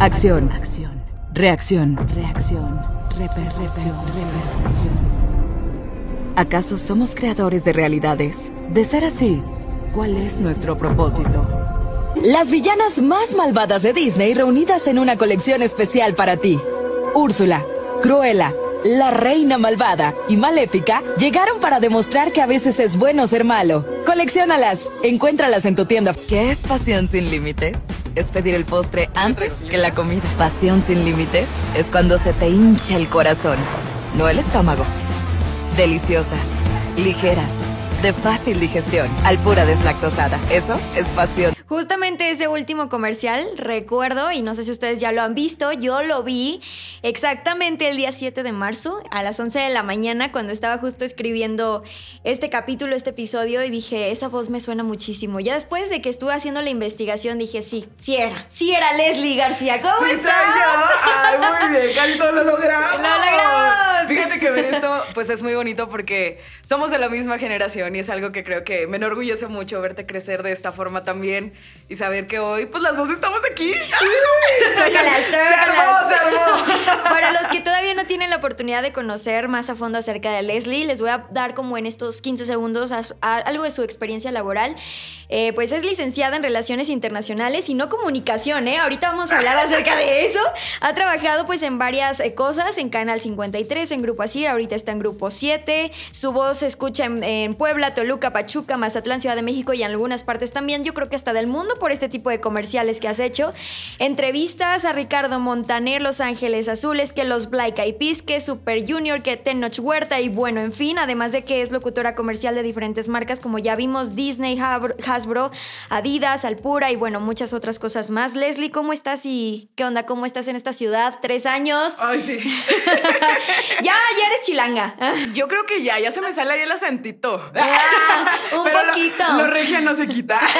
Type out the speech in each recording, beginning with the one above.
Acción. Acción. Reacción. Reacción. Repercusión. ¿Acaso somos creadores de realidades? De ser así, ¿cuál es nuestro propósito? Las villanas más malvadas de Disney reunidas en una colección especial para ti. Úrsula, Cruella, la reina malvada y maléfica llegaron para demostrar que a veces es bueno ser malo. Colecciónalas, encuéntralas en tu tienda. ¿Qué es pasión sin límites? Es pedir el postre antes que la comida. Pasión sin límites es cuando se te hincha el corazón, no el estómago. Deliciosas, ligeras, de fácil digestión, al pura deslactosada. Eso es pasión Justamente ese último comercial, recuerdo, y no sé si ustedes ya lo han visto, yo lo vi exactamente el día 7 de marzo a las 11 de la mañana cuando estaba justo escribiendo este capítulo, este episodio, y dije, esa voz me suena muchísimo. Ya después de que estuve haciendo la investigación, dije, sí, sí era, sí era Leslie García. ¿Cómo sí, estás? Soy yo. Ay, muy bien, casi todo lo logramos. ¡Lo logramos! Fíjate que ver esto, pues es muy bonito porque somos de la misma generación y es algo que creo que me enorgullece mucho verte crecer de esta forma también y saber que hoy, pues las dos estamos aquí. Chócalas, Se armó, se armó. Para los que todavía no tienen la oportunidad de conocer más a fondo acerca de Leslie, les voy a dar como en estos 15 segundos a a algo de su experiencia laboral. Eh, pues es licenciada en Relaciones Internacionales y no Comunicación, ¿eh? Ahorita vamos a hablar acerca de eso. Ha trabajado pues en varias eh, cosas, en Canal 53, en Grupo Asir, ahorita está en Grupo 7. Su voz se escucha en, en Puebla, Toluca, Pachuca, Mazatlán, Ciudad de México y en algunas partes también. Yo creo que hasta del mundo por este tipo de comerciales que has hecho. Entrevistas a Ricardo Montaner, Los Ángeles Azules, que los Black Eyed Peas, que Super Junior, que Tenoch Huerta y bueno, en fin, además de que es locutora comercial de diferentes marcas como ya vimos Disney, Hasbro, Adidas, Alpura y bueno, muchas otras cosas más. Leslie, ¿cómo estás y qué onda? ¿Cómo estás en esta ciudad? Tres años. Ay, sí. ya, ya eres chilanga. Yo creo que ya, ya se me sale ahí el acentito. Ah, un Pero lo- poquito. Lo, regia no se quita.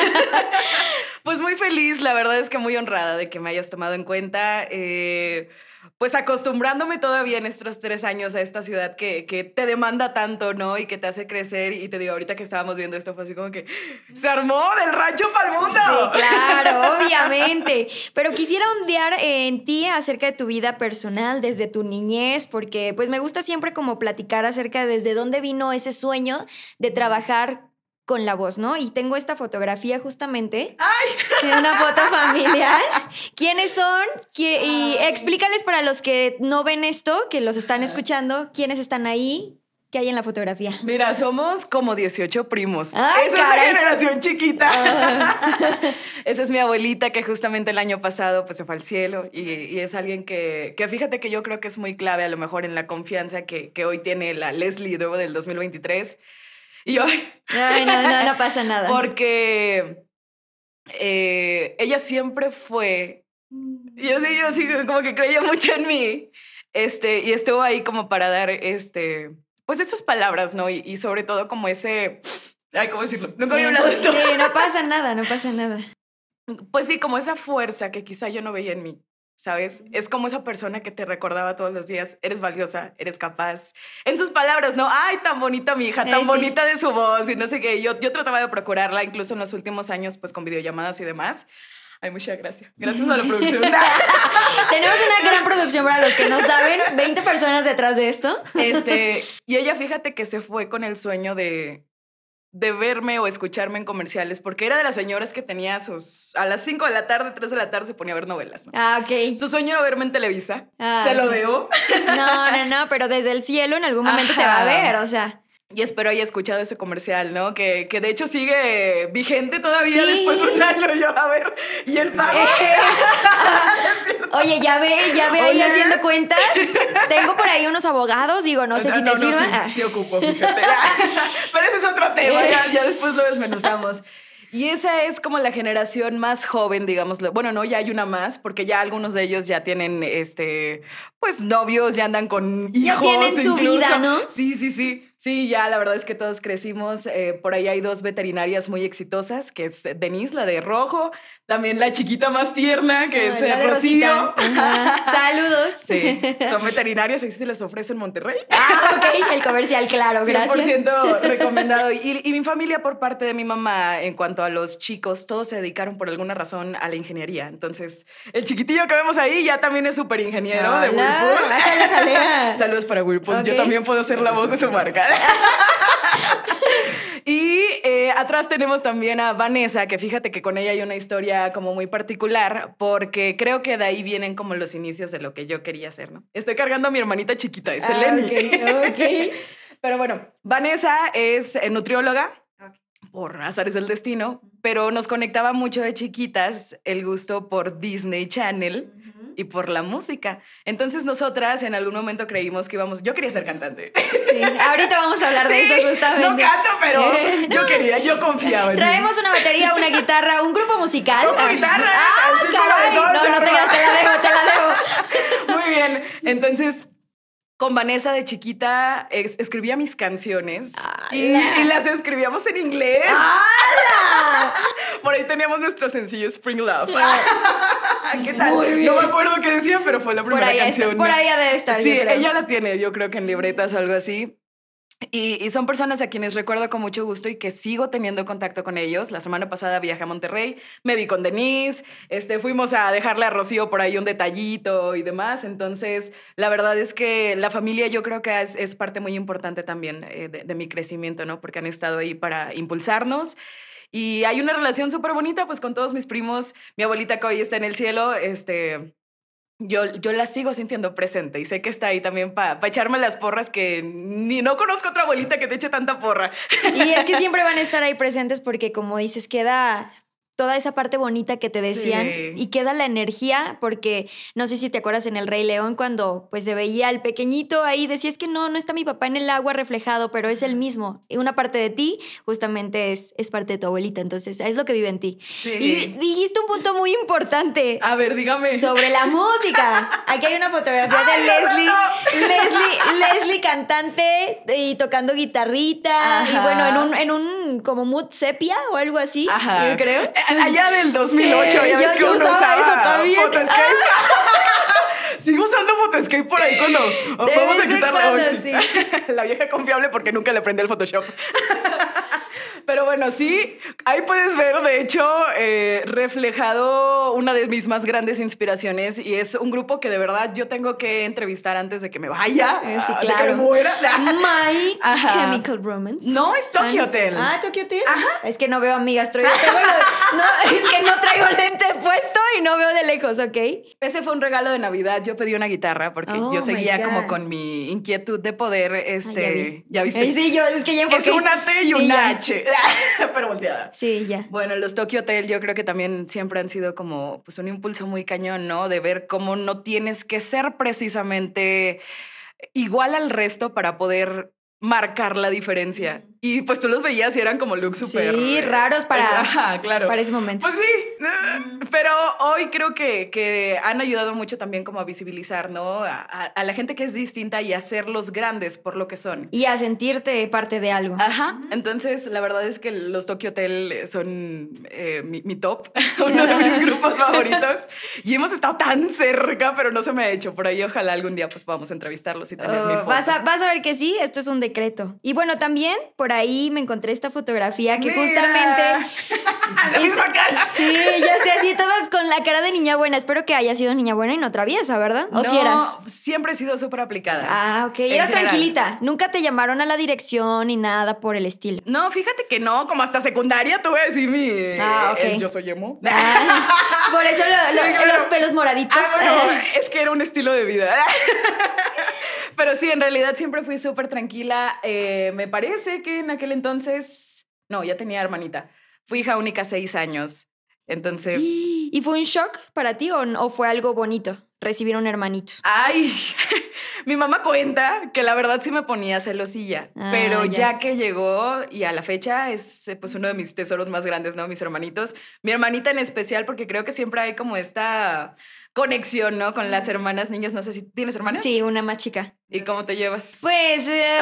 pues muy feliz, la verdad es que muy honrada de que me hayas tomado en cuenta. eh, pues acostumbrándome todavía en estos tres años a esta ciudad que, que te demanda tanto, ¿no? Y que te hace crecer. Y te digo, ahorita que estábamos viendo esto fue así como que se armó del rancho para el mundo. Sí, claro, obviamente. Pero quisiera ondear en ti acerca de tu vida personal desde tu niñez, porque pues me gusta siempre como platicar acerca de desde dónde vino ese sueño de trabajar con la voz, ¿no? Y tengo esta fotografía justamente de una foto familiar. ¿Quiénes son? ¿Qui- Y explícales para los que no ven esto, que los están escuchando, quiénes están ahí, qué hay en la fotografía. Mira, somos como 18 primos. Ay, Esa caray. es la generación chiquita. Esa es mi abuelita que justamente el año pasado pues se fue al cielo y, y es alguien que, que fíjate que yo creo que es muy clave a lo mejor en la confianza que, que hoy tiene la Leslie luego del 2023. Y yo, ay, no, no, no pasa nada. porque eh, ella siempre fue, yo sí, yo sí, como que creía mucho en mí, este, y estuvo ahí como para dar, este, pues esas palabras, ¿no? Y, y sobre todo como ese, ay, ¿cómo decirlo? Nunca había hablado de esto. Sí, no pasa nada, no pasa nada. Pues sí, como esa fuerza que quizá yo no veía en mí. ¿Sabes? Es como esa persona que te recordaba todos los días, eres valiosa, eres capaz. En sus palabras, ¿no? Ay, tan bonita mi hija, Eh, tan sí. bonita de su voz y no sé qué. Yo, yo trataba de procurarla, incluso en los últimos años, pues con videollamadas y demás. Ay, muchas gracias. Gracias a la producción. Tenemos una gran producción para los que no saben, 20 personas detrás de esto. Este, y ella, fíjate que se fue con el sueño de, de verme o escucharme en comerciales, porque era de las señoras que tenía sus. A las 5 de la tarde, 3 de la tarde se ponía a ver novelas. ¿no? Ah, ok. Su sueño era verme en Televisa. Ah, se lo debo. No, no, no, pero desde el cielo en algún momento te va a ver, o sea. Y espero haya escuchado ese comercial, ¿no? Que, que de hecho sigue vigente todavía Sí. después de un año. Yo, a ver, ¿y el pago? Cierto. Oye, ya ve, ya ve ahí haciendo cuentas. Tengo por ahí unos abogados, digo, no sé si Ah, te no, sirvan. sí, Ah. sí ocupo, fíjate. Pero ese es otro tema, ya, ya después lo desmenuzamos. Y esa es como la generación más joven, digámoslo. Bueno, no, ya hay una más, porque ya algunos de ellos ya tienen, este, pues, novios, ya andan con hijos. Ya tienen su incluso. vida, ¿no? Sí, sí, sí. Sí, ya la verdad es que todos crecimos. Eh, por ahí hay dos veterinarias muy exitosas, que es Denise, la de rojo, también la chiquita más tierna, que es eh, Rocío. Saludos. Sí, son veterinarias, ahí se les ofrece en Monterrey. Ah, ok, el comercial, claro, gracias. 100% recomendado. Y, y mi familia, por parte de mi mamá, en cuanto a los chicos, todos se dedicaron por alguna razón a la ingeniería. Entonces, el chiquitillo que vemos ahí ya también es súper ingeniero de Whirlpool. Saludos para Whirlpool. Yo también puedo ser la voz de su marca. y eh, atrás tenemos también a Vanessa, que fíjate que con ella hay una historia como muy particular, porque creo que de ahí vienen como los inicios de lo que yo quería hacer, ¿no? Estoy cargando a mi hermanita chiquita, es Ah, Eleni. Pero bueno, Vanessa es eh, nutrióloga por azares del destino, pero nos conectaba mucho de chiquitas el gusto por Disney Channel y por la música. Entonces nosotras en algún momento creímos que íbamos, yo quería ser cantante. Sí, ahorita vamos a hablar de Sí, eso justamente. No canto, pero Eh, yo no. quería, yo confiaba en mí. Traemos una batería, una guitarra, un grupo musical. Grupo guitarra, Ah, caray. No, no te creas, te la dejo, te la dejo. Muy bien. Entonces, con Vanessa de chiquita es- escribía mis canciones y, las escribíamos en inglés. ¡Hala! Por ahí teníamos nuestro sencillo Spring Love. ¿Qué tal? Muy bien. No me acuerdo qué decía, pero fue la Por primera está- canción. por ahí ha de estar. Sí, yo creo. ella la tiene, yo creo que en libretas o algo así. Y, y son personas a quienes recuerdo con mucho gusto y que sigo teniendo contacto con ellos. La semana pasada viajé a Monterrey, me vi con Denise, este, fuimos a dejarle a Rocío por ahí un detallito y demás. Entonces, la verdad es que la familia yo creo que es, es parte muy importante también eh, de, de mi crecimiento, ¿no? Porque han estado ahí para impulsarnos. Y hay una relación súper bonita, pues con todos mis primos. Mi abuelita que hoy está en el cielo, este, yo, yo la sigo sintiendo presente y sé que está ahí también para echarme las porras que ni no conozco otra abuelita que te eche tanta porra. Y es que siempre van a estar ahí presentes porque, como dices, queda toda esa parte bonita que te decían Sí. y queda la energía porque no sé si te acuerdas en el Rey León cuando pues se veía al pequeñito ahí decía es que no no está mi papá en el agua reflejado pero es el mismo y una parte de ti justamente es, es parte de tu abuelita entonces es lo que vive en ti Sí. y dijiste un punto muy importante A ver, dígame. sobre la música. Aquí hay una fotografía Ay, de no, Leslie, no, Leslie, Leslie cantante y tocando guitarrita Ajá. y bueno, en un, en un como mood sepia o algo así, Ajá. yo creo. Eh, Allá del 2008, Sí, ya ves yo- que uno usaba usaba eso también. Sigo usando Photoscape por ahí cuando vamos a hoy, sí. La vieja confiable porque nunca le aprendí el Photoshop. Pero bueno, sí, ahí puedes ver, de hecho, eh, reflejado una de mis más grandes inspiraciones y es un grupo que de verdad yo tengo que entrevistar antes de que me vaya, Eh, sí, ah, de que claro. me muera. My Ajá. Chemical Romance. No, es Tokyo Ah, Hotel. Ah, Tokyo Hotel. Es que no veo amigas. traigo- tengo lo- no, es que no traigo lente puesto y no veo de lejos, ¿ok? Ese fue un regalo de Navidad. Yo pedí una guitarra porque Oh, yo my seguía como con mi inquietud de poder, este, ya, viste. Ay, sí, yo, es que ya es una T y Sí, una ya. H, pero volteada. Sí, ya. Bueno, los Tokyo Hotel yo creo que también siempre han sido como pues un impulso muy cañón, ¿no? De ver cómo no tienes que ser precisamente igual al resto para poder marcar la diferencia. Y pues tú los veías y eran como looks súper... Sí, raros para- Ajá, claro. Para ese momento. Pues sí, pero hoy creo que, que han ayudado mucho también como a visibilizar, ¿no? A, a- la gente que es distinta y a hacerlos grandes por lo que son. y a sentirte parte de algo. Ajá, entonces la verdad es que los Tokyo Hotel son eh, mi, mi top, uno de mis grupos favoritos y hemos estado tan cerca, pero no se me ha hecho. Por ahí ojalá algún día pues podamos entrevistarlos y tener mi Oh, foto. vas, a, vas a ver que sí, esto es un decreto. Y bueno, también por ahí me encontré esta fotografía que Mira. justamente... la misma cara. Sí, ya sé, así todas con la cara de niña buena. Espero que haya sido niña buena y no traviesa, ¿verdad? ¿O si No, eras? Siempre he sido súper aplicada. Ah, ok. Eras general. tranquilita. Nunca te llamaron a la dirección ni nada por el estilo. No, fíjate que no, como hasta secundaria tuve así mi... Ah, ok. yo soy emo. Ah, por eso lo- Sí, los pelos moraditos. Ah, bueno, es que era un estilo de vida. Pero sí, en realidad siempre fui súper tranquila. Eh, me parece que en aquel entonces, no, ya tenía hermanita. Fui hija única seis años. Entonces, ¿Y fue un shock para ti o, o fue algo bonito recibir un hermanito? Ay, mi mamá cuenta que la verdad sí me ponía celosilla, Ah, pero ya. ya. que llegó y a la fecha es eh, pues uno de mis tesoros más grandes, ¿no? Mis hermanitos. Mi hermanita en especial, porque creo que siempre hay como esta conexión, ¿no? Con las hermanas niñas. No sé si tienes hermanas. Sí, una más chica. ¿Y cómo te llevas? Pues, eh,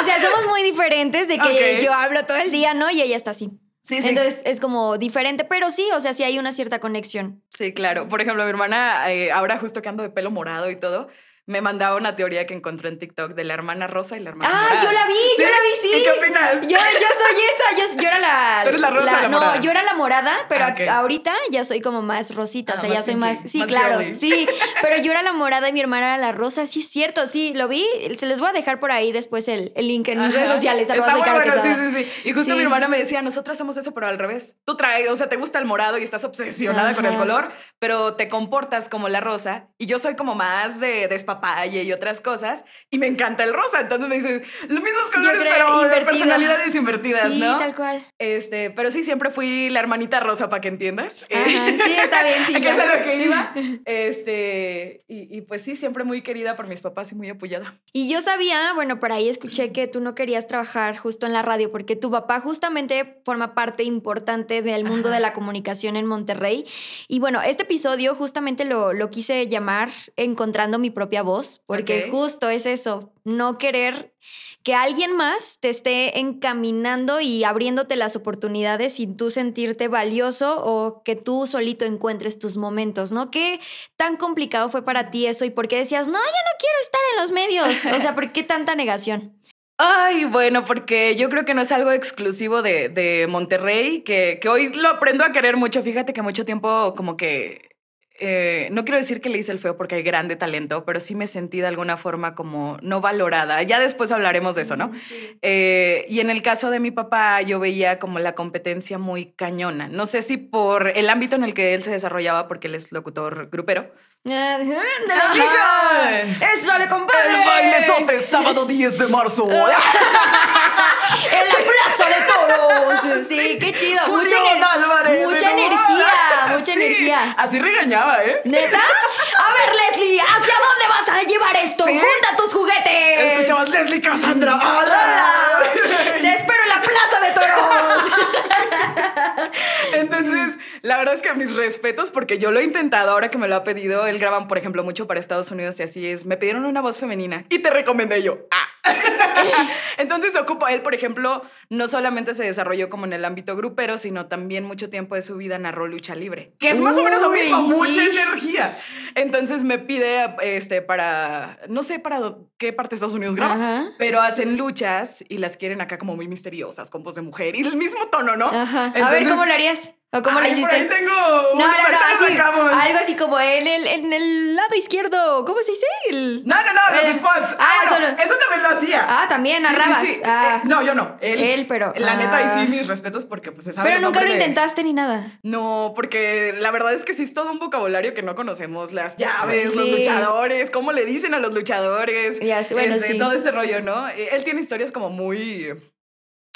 o sea, somos muy diferentes de que yo hablo todo el día, ¿no? Y ella está así. sí, sí. Entonces es como diferente, pero sí, o sea, sí hay una cierta conexión. Sí, claro. Por ejemplo, mi hermana, eh, ahora justo que ando de pelo morado y todo, me mandaba una teoría que encontró en TikTok de la hermana rosa y la hermana Ah, morada. yo la vi, yo la vi, sí. ¿Y qué opinas? Yo, yo soy esa, yo, yo era la. ¿Tú eres la rosa o la No, morada? yo era la morada, pero Ah, ok. a- ahorita ya soy como más rosita, o Ah, sea, más ya soy pinky, más. Sí, más claro, girly. sí. Pero yo era la morada y mi hermana era la rosa, sí, es cierto, sí, lo vi. Se les voy a dejar por ahí después el, el link en mis Ajá. redes sociales, Está soy Caro bueno, Quesada. sí, sí, sí. Y justo Sí. mi hermana me decía, nosotras somos eso, pero al revés. Tú traes, o sea, te gusta el morado y estás obsesionada con el Ajá. color, pero te comportas como la rosa. Y yo soy como más de despapalle y otras cosas. Y me encanta el rosa. Entonces me dices, los mismos colores, pero de invertido. personalidades invertidas, Sí, ¿no? tal cual. Este, pero sí, siempre fui la hermanita rosa, para que entiendas. Ajá, sí, está bien, sí, que es a lo que iba. Este, y, y pues sí, siempre muy querida por mis papás y muy apoyada. Y yo sabía, bueno, por ahí escuché que tú no querías trabajar justo en la radio porque tu papá justamente forma parte importante del mundo Ajá. de la comunicación en Monterrey. Y bueno, este episodio justamente lo, lo quise llamar Encontrando mi propia voz, porque justo es eso, no querer que alguien más te esté encaminando y abriéndote las oportunidades sin tú sentirte valioso o que tú solito encuentres tus momentos, ¿no? ¿Qué tan complicado fue para ti eso y por qué decías, no, yo no quiero estar en los medios? O sea, ¿por qué tanta negación? Ay, bueno, porque yo creo que no es algo exclusivo de, de Monterrey, que, que hoy lo aprendo a querer mucho. Fíjate que mucho tiempo como que... eh, no quiero decir que le hice el feo porque hay grande talento, pero sí me sentí de alguna forma como no valorada. Ya después hablaremos de eso, ¿no? Eh, y en el caso de mi papá, yo veía como la competencia muy cañona. No sé si por el ámbito en el que él se desarrollaba, porque él es locutor grupero. Ah, ¡De la Ajá. hija! ¡Eso le compadre! sábado 10 de marzo. ¡En la plaza de toros! Sí, qué chido. Mucha, ener- Álvarez, mucha de energía, nuevo. mucha Sí, energía. Así regañaba, ¿eh? ¿Neta? A ver, Leslie, ¿hacia dónde vas a llevar esto? Sí. ¡Junta tus juguetes! Escuchabas Leslie Cassandra. ¡Hola! ¡Te espero en la plaza de toros! Entonces, la verdad es que mis respetos, porque yo lo he intentado ahora que me lo ha pedido. Él graban, por ejemplo, mucho para Estados Unidos y así es. Me pidieron una voz femenina y te recomendé yo. Ah. Entonces, ocupa él, por ejemplo, no solamente se desarrolló como en el ámbito grupero, sino también mucho tiempo de su vida narró lucha libre, que es más o menos lo mismo, mucha energía. Entonces me pide este para no sé para qué parte de Estados Unidos graba, Ajá. pero hacen luchas y las quieren acá como muy misteriosas, con voz de mujer y el mismo tono, ¿no? Ajá. a ver, ¿cómo lo harías? ¿O cómo ay, hiciste? Por ahí tengo No, no, así, algo así como en el, en el lado izquierdo, ¿cómo se dice? El- No, no, no, los Eh, spots. Ah, no, solo. Eso también lo hacía. Ah, también, narrabas. Ah. Eh, no, yo no. Él, Él, pero- La neta, y ah. sí, mis respetos porque pues sabe Pero nunca lo de- intentaste ni nada. No, porque la verdad es que sí es todo un vocabulario que no conocemos. Las llaves, los Sí. luchadores, cómo le dicen a los luchadores. Ya sé, bueno, este, sí. Todo este rollo, ¿no? Él tiene historias como muy,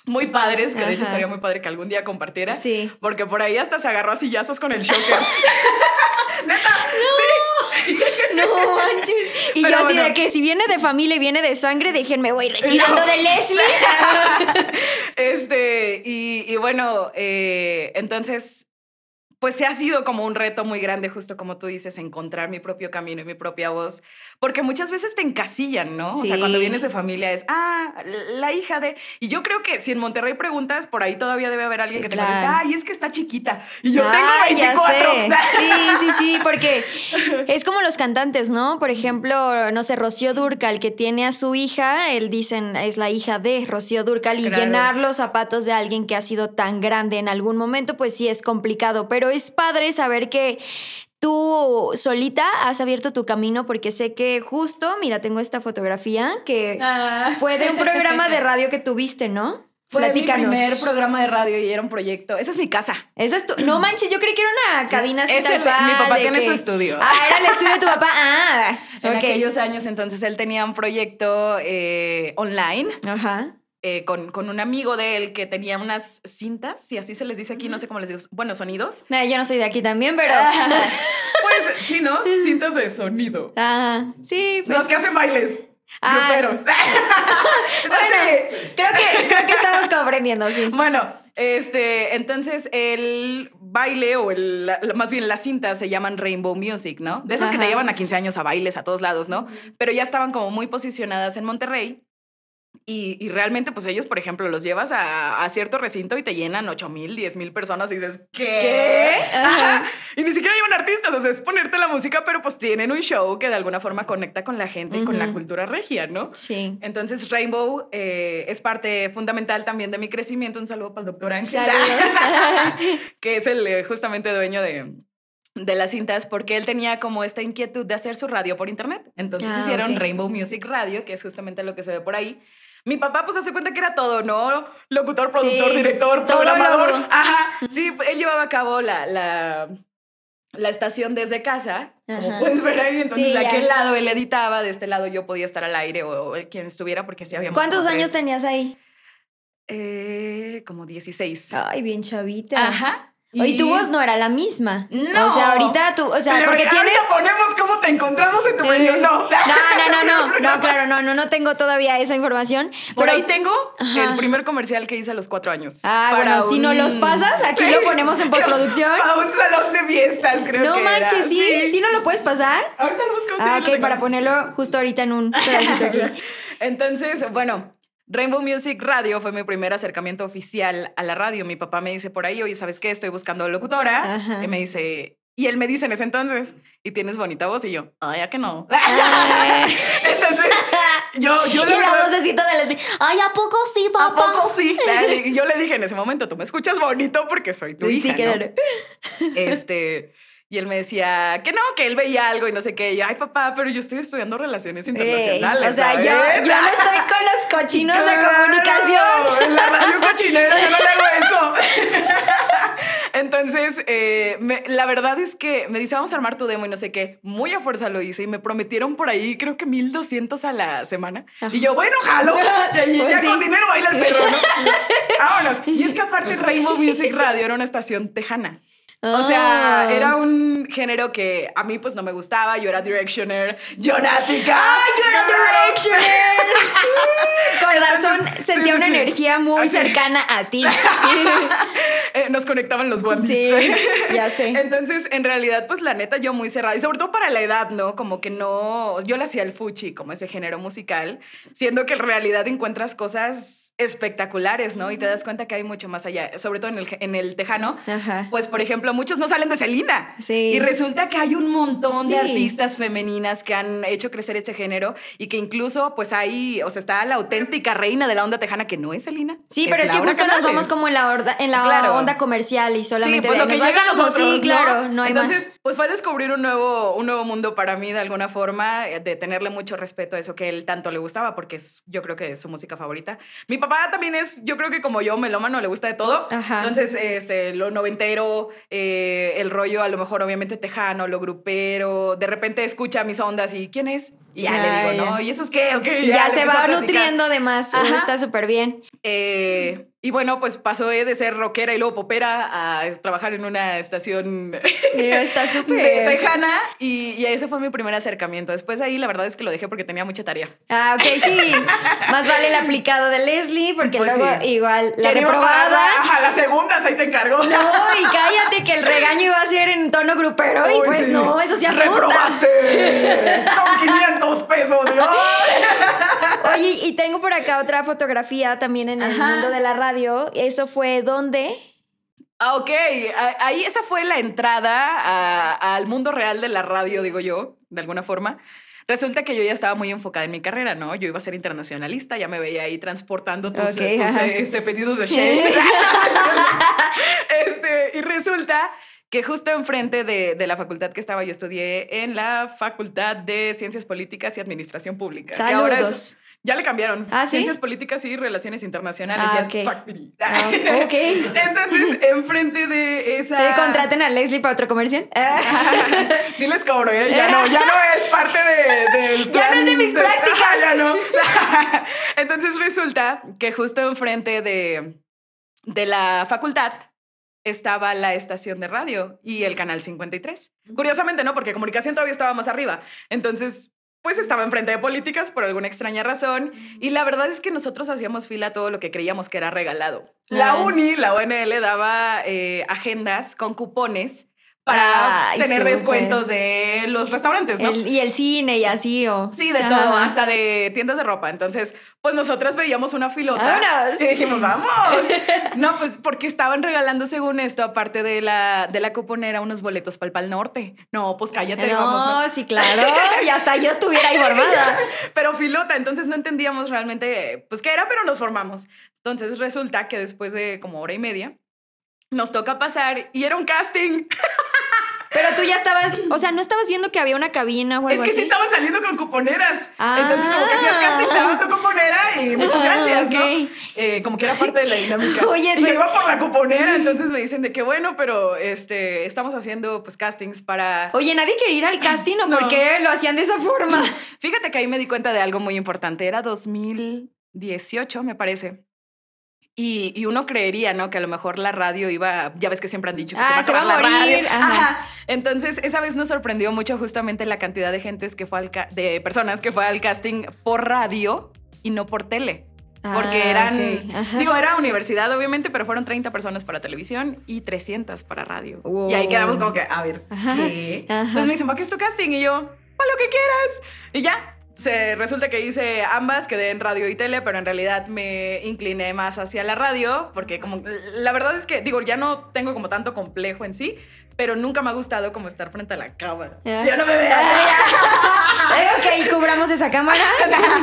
muy padres, que de hecho estaría muy padre que algún día compartiera. Sí. Porque por ahí hasta se agarró a sillazos con el shocker. Neta, sí. No manches. Y Pero yo así bueno. de que si viene de familia y viene de sangre, déjenme voy retirando No. de Leslie. Este, y, y bueno, eh, entonces, pues sí ha sido como un reto muy grande, justo como tú dices, encontrar mi propio camino y mi propia voz, porque muchas veces te encasillan, ¿no? O sea, cuando vienes de familia es, ah, la hija de... Y yo creo que si en Monterrey preguntas, por ahí todavía debe haber alguien que te Claro. diga, ay, es que está chiquita. Y yo tengo Ah, ya 24. sé. Sí, sí, sí, porque es como los cantantes, ¿no? Por ejemplo, no sé, Rocío Durcal, que tiene a su hija, él dicen es la hija de Rocío Durcal, y Claro. llenar los zapatos de alguien que ha sido tan grande en algún momento, pues sí es complicado, pero es padre saber que tú solita has abierto tu camino, porque sé que justo, mira, tengo esta fotografía que Ah. fue de un programa de radio que tuviste, ¿no? Fue Platícanos. mi primer programa de radio y era un proyecto. Esa es mi casa. Esa es tu... No manches, yo creí que era una cabina así Es tal el- cual, mi papá tiene que- su estudio. Ah, era el estudio de tu papá. Ah, En aquellos años, entonces él tenía un proyecto eh, online Ajá. Eh, con, con un amigo de él que tenía unas cintas, si así se les dice aquí, no sé cómo les digo, bueno, sonidos. Eh, yo no soy de aquí también, pero... pues, sí, ¿no? Cintas de sonido. Ajá, sí, pues. Los que hacen bailes. Ah. Gruperos. Bueno, creo que, creo que estamos comprendiendo, sí. Bueno, este, entonces el baile o el, la- más bien las cintas se llaman Rainbow Music, ¿no? De esas que te llevan a 15 años a bailes a todos lados, ¿no? Pero ya estaban como muy posicionadas en Monterrey. Y, y realmente, pues ellos, por ejemplo, los llevas a, a cierto recinto y te llenan 8 mil, 10 mil personas y dices, ¿qué? ¿Qué? Ajá. Y ni siquiera llevan artistas, o sea, es ponerte la música, pero pues tienen un show que de alguna forma conecta con la gente y con la cultura regia, ¿no? Sí. Entonces, Rainbow eh, es parte fundamental también de mi crecimiento. Un saludo para el doctor Ángel, que es el eh, justamente dueño de, de las cintas, porque él tenía como esta inquietud de hacer su radio por internet. Entonces Ah, hicieron ok. Rainbow Music Radio, que es justamente lo que se ve por ahí. Mi papá, pues, hace cuenta que era todo, ¿no? Locutor, productor, Sí, director, programador. Ajá. Sí, él llevaba a cabo la, la, la estación desde casa, como Ajá. puedes ver ahí. Entonces, Sí, de ya. aquel lado él editaba, de este lado yo podía estar al aire o, o quien estuviera, porque sí habíamos ¿Cuántos como años tenías ahí? Eh, como 16. Ay, bien chavita. Ajá. Y tu voz no era la misma. No. O sea, ahorita tú, o sea, porque tienes. ponemos cómo te encontramos en tu Eh, medio. No. No, no, no, no, no, claro, no, no, no tengo todavía esa información. Por pero- ahí tengo Ajá. el primer comercial que hice a los cuatro años. Ah, bueno, si no los pasas, aquí Sí. lo ponemos en postproducción. Para un salón de fiestas, creo no que era. manches, ¿sí? ¿sí? no lo puedes pasar? Ahorita lo busco. sí, Ah, ok, para ponerlo justo ahorita en un pedacito aquí. Entonces, bueno, Rainbow Music Radio fue mi primer acercamiento oficial a la radio. Mi papá me dice por ahí, oye, ¿sabes qué? Estoy buscando locutora. Ajá. Y me dice, y él me dice en ese entonces, y tienes bonita voz. Y yo, ay, ya que no. entonces, yo, yo Y la vocecita de Leslie. Ay, ¿a poco sí, ¿A papá? poco sí? Y yo le dije en ese momento, tú me escuchas bonito porque soy tu Sí, hija, sí, ¿no? claro. Este, y él me decía que no, que él veía algo y no sé qué. Y yo, ay, papá, pero yo estoy estudiando relaciones Ey, internacionales. o sea, yo, ¿sabes? yo no estoy con los cochinos de comunicación. En la radio cochinera yo no le hago eso. Entonces, eh, me- la verdad es que me dice, vamos a armar tu demo y no sé qué. Muy a fuerza lo hice y me prometieron por ahí, creo que 1200 a la semana. Y yo, bueno, jalo. Y Pues ya sí. con dinero baila el perro, ¿no? Vámonos. Y es que aparte Rainbow Music Radio era una estación tejana. O sea, Ah. era un género que a mí pues no me gustaba. Yo era Directioner, Jonática. ¡Ay, yo era Directioner! Con razón, sentía sí, una sí. energía muy cercana a ti. Eh, nos conectaban los bondis. Sí, ya sé. Entonces, en realidad, pues la neta, yo muy cerrada. Y sobre todo para la edad, ¿no? Como que no. Yo le hacía el fuchi, como ese género musical, siendo que en realidad encuentras cosas espectaculares, ¿no? Y te das cuenta que hay mucho más allá, sobre todo en el, en el tejano. Ajá. Pues, por ejemplo, muchos no salen de Selena. Sí. Y resulta que hay un montón Sí. de artistas femeninas que han hecho crecer ese género y que incluso, pues, hay, o sea, está la auténtica reina de la onda tejana que no es Selena. Sí, pero es que Laura justo nos Canales. vamos como en la, horda- en la Claro. onda comercial y solamente sí, pues de lo que nos llega a basamos. nosotros, Sí, claro, no, hay Entonces, más. pues fue descubrir un nuevo, un nuevo mundo para mí de alguna forma, eh, de tenerle mucho respeto a eso que él tanto le gustaba, porque es, yo creo que es su música favorita. Mi papá también es, yo creo que como yo, melómano, le gusta de todo. Ajá. Entonces, este, lo noventero, eh, el rollo a lo mejor obviamente tejano, lo grupero, de repente escucha mis ondas y ¿quién es? Y ya, Ya, le digo, ya. ¿no? ¿Y eso es qué? Ya, se va nutriendo de más. Está súper bien. Eh, y bueno, pues pasó de ser rockera y luego popera a trabajar en una estación Está súper. tejana y, y ese fue mi primer acercamiento. Después de ahí la verdad es que lo dejé porque tenía mucha tarea. Ah, ok, sí. Más vale el aplicado de Leslie, porque Pues luego sí. igual la Quería reprobada. la- Ajá, las segundas ahí te encargo. No, y cállate que el regaño iba a ser en tono grupero. y pues sí. no, eso sí asusta. ¡Reprobaste! Son 500 pesos. ¡ay! Oye, y tengo por acá otra fotografía también en el mundo de la radio. ¿Eso fue dónde? Ah, ok. Ahí esa fue la entrada al mundo real de la radio, digo yo, de alguna forma. Resulta que yo ya estaba muy enfocada en mi carrera, ¿no? Yo iba a ser internacionalista, ya me veía ahí transportando tus, Ok, eh, tus, eh, este, pedidos de shake. este, y resulta que justo enfrente de, de la facultad que estaba, yo estudié en la Facultad de Ciencias Políticas y Administración Pública. que ahora es- Saludos. Ya le cambiaron. ¿Ah, sí? Ciencias Políticas y Relaciones Internacionales. Ah, ya ok. es. Ah, ok. Entonces, enfrente de esa... ¿Te contraten a Leslie para otro comercial? sí les cobro, ¿eh? Ya no, ya no es parte de, del Ya no es de plan mis prácticas. Ya no. Entonces resulta que justo enfrente de, de la facultad estaba la estación de radio y el canal 53. Curiosamente, ¿no? Porque comunicación todavía estaba más arriba. Entonces, pues estaba enfrente de políticas por alguna extraña razón. Y la verdad es que nosotros hacíamos fila a todo lo que creíamos que era regalado. La Ah. uni, la UNL, daba eh, agendas con cupones para Ay, tener descuentos de los restaurantes, ¿no? El- y el cine y así, o. Sí, de Ajá. todo, hasta de tiendas de ropa. Entonces, pues nosotras veíamos una filota. ¡Vámonos! Y dijimos, vamos. No, pues porque estaban regalando, según esto, aparte de la, de la cuponera, unos boletos para el Pal Norte. No, pues cállate, vamos. No, sí, claro. Y hasta yo estuviera ahí formada. Pero filota, entonces no entendíamos realmente, pues qué era, pero nos formamos. Entonces resulta que después de como hora y media, nos toca pasar y era un casting. Pero tú ya estabas, o sea, no estabas viendo que había una cabina o Es algo que sí estaban saliendo con cuponeras. Ah. Entonces, como que hacías casting, te daban tu cuponera y muchas gracias, Ok. ¿no? Eh, como que era parte de la dinámica. Oye, y yo pues- iba por la cuponera, entonces me dicen de que bueno, pero este, estamos haciendo pues castings para... Oye, nadie quería ir al casting o por No. qué lo hacían de esa forma. Fíjate que ahí me di cuenta de algo muy importante. Era 2018, me parece. Y, y uno creería, ¿no? Que a lo mejor la radio iba, ya ves que siempre han dicho que Ah, se va a se va a acabar la radio. morir, ajá. Ajá. Entonces, esa vez nos sorprendió mucho justamente la cantidad de gentes que fue al de personas que fue al casting por radio y no por tele. Porque Ah, eran, digo, era universidad obviamente, pero fueron 30 personas para televisión y 300 para radio. Wow. Y ahí quedamos como que, a ver, Ajá, ¿qué? ajá. Entonces me dicen, ¿para qué es tu casting? Y yo, para lo que quieras. Y ya, se resulta que hice ambas, quedé en radio y tele, pero en realidad me incliné más hacia la radio, porque como, la verdad es que, digo, ya no tengo como tanto complejo en sí, pero nunca me ha gustado como estar frente a la cámara. Ah. Ya no me vean. Ay, ok, cubramos esa cámara.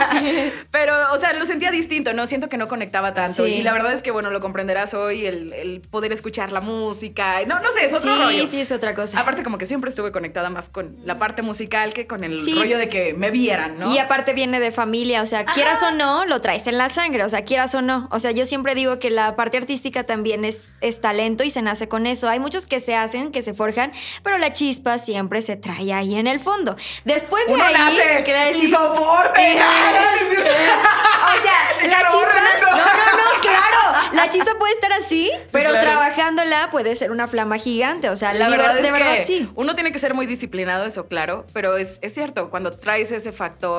Pero, o sea, lo sentía distinto, ¿no? Siento que no conectaba tanto. Sí. Y la verdad es que, bueno, lo comprenderás hoy, el, el poder escuchar la música. No, no sé, es otro rollo. Sí, sí, es otra cosa. Aparte, como que siempre estuve conectada más con la parte musical que con el Sí. rollo de que me vieran, ¿no? Y aparte viene de familia, o sea, quieras o no, lo traes en la sangre, o sea, quieras o no. O sea, yo siempre digo que la parte artística también es, es talento y se nace con eso. Hay muchos que se hacen, que se forjan, pero la chispa siempre se trae ahí en el fondo. Después de Uno ahí, nace ¿qué le y decís? soporte. Eh, O sea, Y la que chispa. No, no, no, claro. La chispa puede estar así, pero claro. trabajándola puede ser una flama gigante. O sea, La de verdad ver- es de verdad que sí. uno tiene que ser muy disciplinado, eso claro, pero es, es cierto, cuando traes ese factor,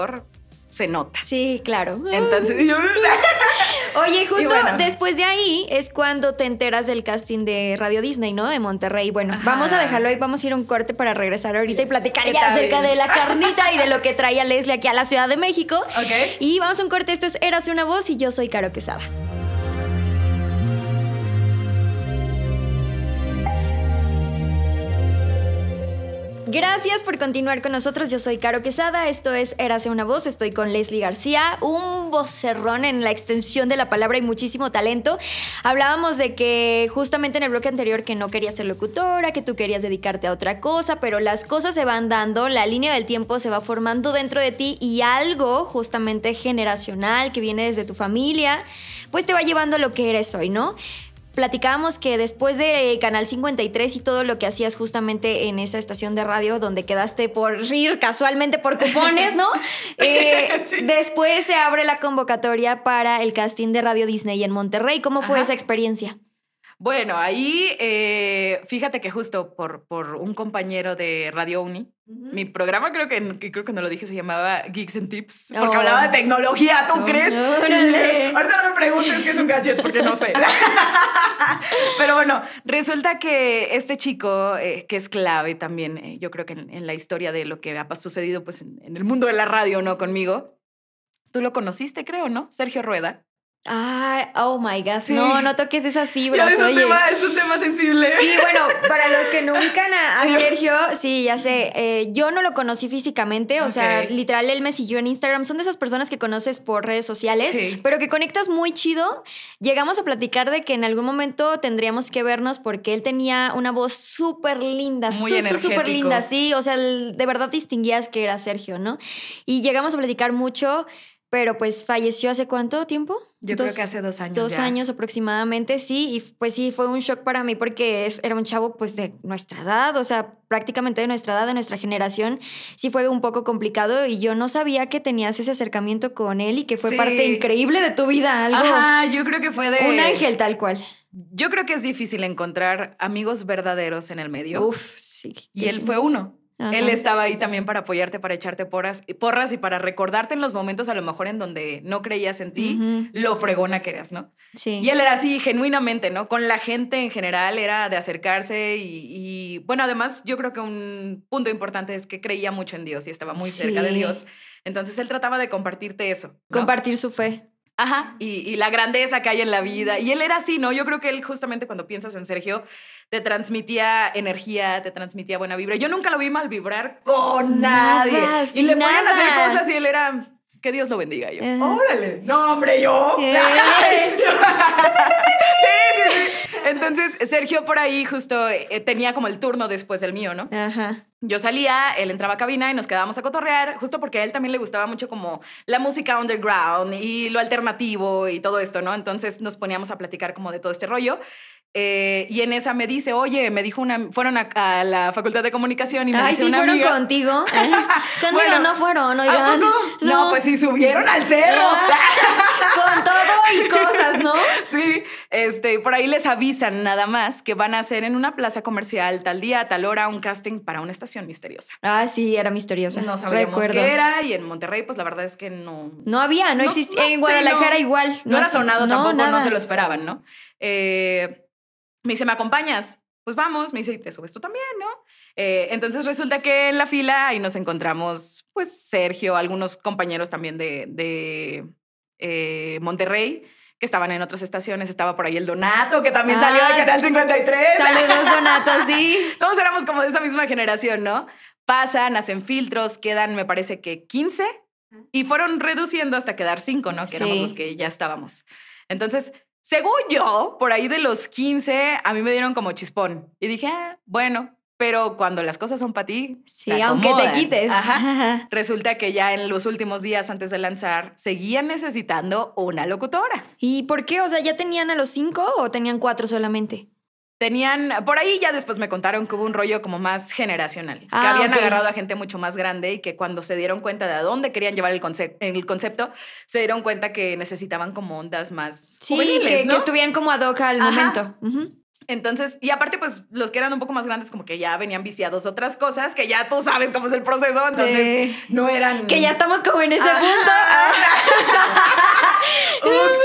se nota. Sí, claro. Entonces, yo- Oye, justo bueno. después de ahí es cuando te enteras del casting de Radio Disney, ¿no? De Monterrey. Bueno, Ajá. vamos a dejarlo ahí, vamos a ir a un corte para regresar ahorita y platicar ya Está acerca bien. de la carnita y de lo que traía Leslie aquí a la Ciudad de México. Ok. Y vamos a un corte, esto es Érase una voz y yo soy Caro Quesada. Gracias por continuar con nosotros. Yo soy Caro Quesada. Esto es Érase una voz. Estoy con Leslie García. Un vocerrón en la extensión de la palabra y muchísimo talento. Hablábamos de que justamente en el bloque anterior que no querías ser locutora, que tú querías dedicarte a otra cosa, pero las cosas se van dando, la línea del tiempo se va formando dentro de ti y algo justamente generacional que viene desde tu familia, pues te va llevando a lo que eres hoy, ¿no? Platicábamos que después de Canal 53 y todo lo que hacías justamente en esa estación de radio donde quedaste por ir casualmente por cupones, ¿no? Eh, Sí. Después se abre la convocatoria para el casting de Radio Disney en Monterrey. ¿Cómo fue Ajá. esa experiencia? Bueno, ahí eh, fíjate que justo por, por un compañero de Radio Uni, mi programa creo que, que creo que no lo dije, se llamaba Geeks and Tips, porque Oh. hablaba de tecnología, ¿tú Oh, crees? Ahorita no me preguntes qué es un gadget, porque no sé. Pero bueno, resulta que este chico, eh, que es clave también, eh, yo creo que en, en la historia de lo que ha sucedido pues, en, en el mundo de la radio, ¿no? Conmigo. Tú lo conociste, creo, ¿no? Sergio Rueda. Ay, oh my God. Sí. No, no toques esas fibras, es, un oye. tema, es un tema sensible. Sí, bueno, para los que no ubican a, Sergio, sí, ya sé. eh, yo no lo conocí físicamente, o sea, literal, él me siguió en Instagram. Son de esas personas que conoces por redes sociales, Sí. pero que conectas muy chido. Llegamos a platicar de que en algún momento tendríamos que vernos porque él tenía una voz súper linda, súper linda, sí. O sea, de verdad distinguías que era Sergio, ¿no? Y llegamos a platicar mucho. Pero pues falleció hace cuánto tiempo? Yo creo que hace dos años Dos ya. años aproximadamente, sí, y pues sí, fue un shock para mí porque es- era un chavo pues de nuestra edad, o sea, prácticamente de nuestra edad, de nuestra generación, sí fue un poco complicado y yo no sabía que tenías ese acercamiento con él y que fue Sí. parte increíble de tu vida, algo, Ajá, yo creo que fue de... un ángel tal cual. yo creo que es difícil encontrar amigos verdaderos en el medio. Uf, sí. y él sí. fue uno. Ajá. Él estaba ahí también para apoyarte, para echarte porras, porras y para recordarte en los momentos a lo mejor en donde no creías en ti, lo fregona que eras, ¿no? Sí. Y él era así, genuinamente, ¿no? Con la gente en general era de acercarse y, y, bueno, además yo creo que un punto importante es que creía mucho en Dios y estaba muy cerca de. Dios. Entonces él trataba de compartirte eso. ¿no? Compartir su fe. Ajá, y, y la grandeza que hay en la vida. Y él era así, ¿no? Yo creo que él justamente cuando piensas en Sergio, te transmitía energía, te transmitía buena vibra. Yo nunca lo vi mal vibrar con Nada, nadie. y le podían hacer cosas y él era, que Dios lo bendiga. Yo, Ajá. órale, no, hombre, yo. Eh. sí, sí, sí. Entonces, Sergio por ahí justo eh, tenía como el turno después del mío, ¿no? Ajá. Yo salía, él entraba a cabina y nos quedábamos a cotorrear, justo porque a él también le gustaba mucho como la música underground y lo alternativo y todo esto, ¿no? Entonces nos poníamos a platicar como de todo este rollo. Eh, y en esa me dice, oye, me dijo una, fueron a, a la Facultad de Comunicación y me Ay, dice sí, una fueron amiga, contigo. Conmigo Bueno, no fueron, ¿A oigan. poco? No. pues sí, subieron al cerro. Con todo y cosas, ¿no? Sí, este, por ahí les avisan nada más que van a hacer en una plaza comercial tal día, a tal hora, un casting para una estación misteriosa. Ah, sí, era misteriosa. No sabíamos Recuerdo. qué era y en Monterrey, pues la verdad es que no. No había, no, No, existía. no, en Guadalajara no. igual. No, era sonado tampoco, no se lo esperaban, ¿no? Eh, me dice, ¿me acompañas? Pues vamos, me dice, ¿y te subes tú también, no? Eh, entonces resulta que en la fila ahí nos encontramos, pues, Sergio, algunos compañeros también de, de eh, Monterrey, que estaban en otras estaciones. Estaba por ahí el Donato, que también salió de Ah, Canal 53. Saludos, Donato, sí. Todos éramos como de esa misma generación, ¿no? Pasan, hacen filtros, quedan, me parece que 15 y fueron reduciendo hasta quedar 5, ¿no? Que éramos los que ya estábamos. Entonces, según yo, por ahí de los 15, a mí me dieron como chispón y dije, ah, bueno, pero cuando las cosas son para ti, Sí, se aunque te quites. Ajá. Resulta que ya en los últimos días antes de lanzar, seguían necesitando una locutora. ¿Y por qué? O sea, ¿ya tenían a los cinco o tenían cuatro solamente? Tenían, por ahí ya después me contaron que hubo un rollo como más generacional, que Ah, habían agarrado a gente mucho más grande y que cuando se dieron cuenta de a dónde querían llevar el, concep- el concepto, se dieron cuenta que necesitaban como ondas más Sí, juveniles, que, ¿no? que estuvieran como ad hoc al Ajá. momento. Entonces, y aparte, pues los que eran un poco más grandes, como que ya venían viciados otras cosas, que ya tú sabes cómo es el proceso, entonces Sí. no eran. Que ya estamos como en ese Ajá. punto. Ups.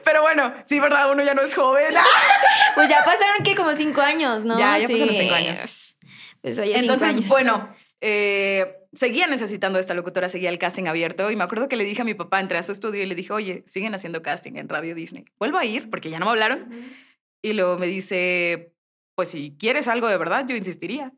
Pero bueno, sí, ¿verdad? Uno ya no es joven. Pues ya pasaron que como cinco años, ¿no? Ya, ya pasaron cinco años. Pues oye, cinco Entonces, años. bueno, eh, seguía necesitando esta locutora, seguía el casting abierto y me acuerdo que le dije a mi papá, entré a su estudio y le dije, oye, siguen haciendo casting en Radio Disney. Vuelvo a ir porque ya no me hablaron. Y luego me dice, pues si quieres algo de verdad, yo insistiría.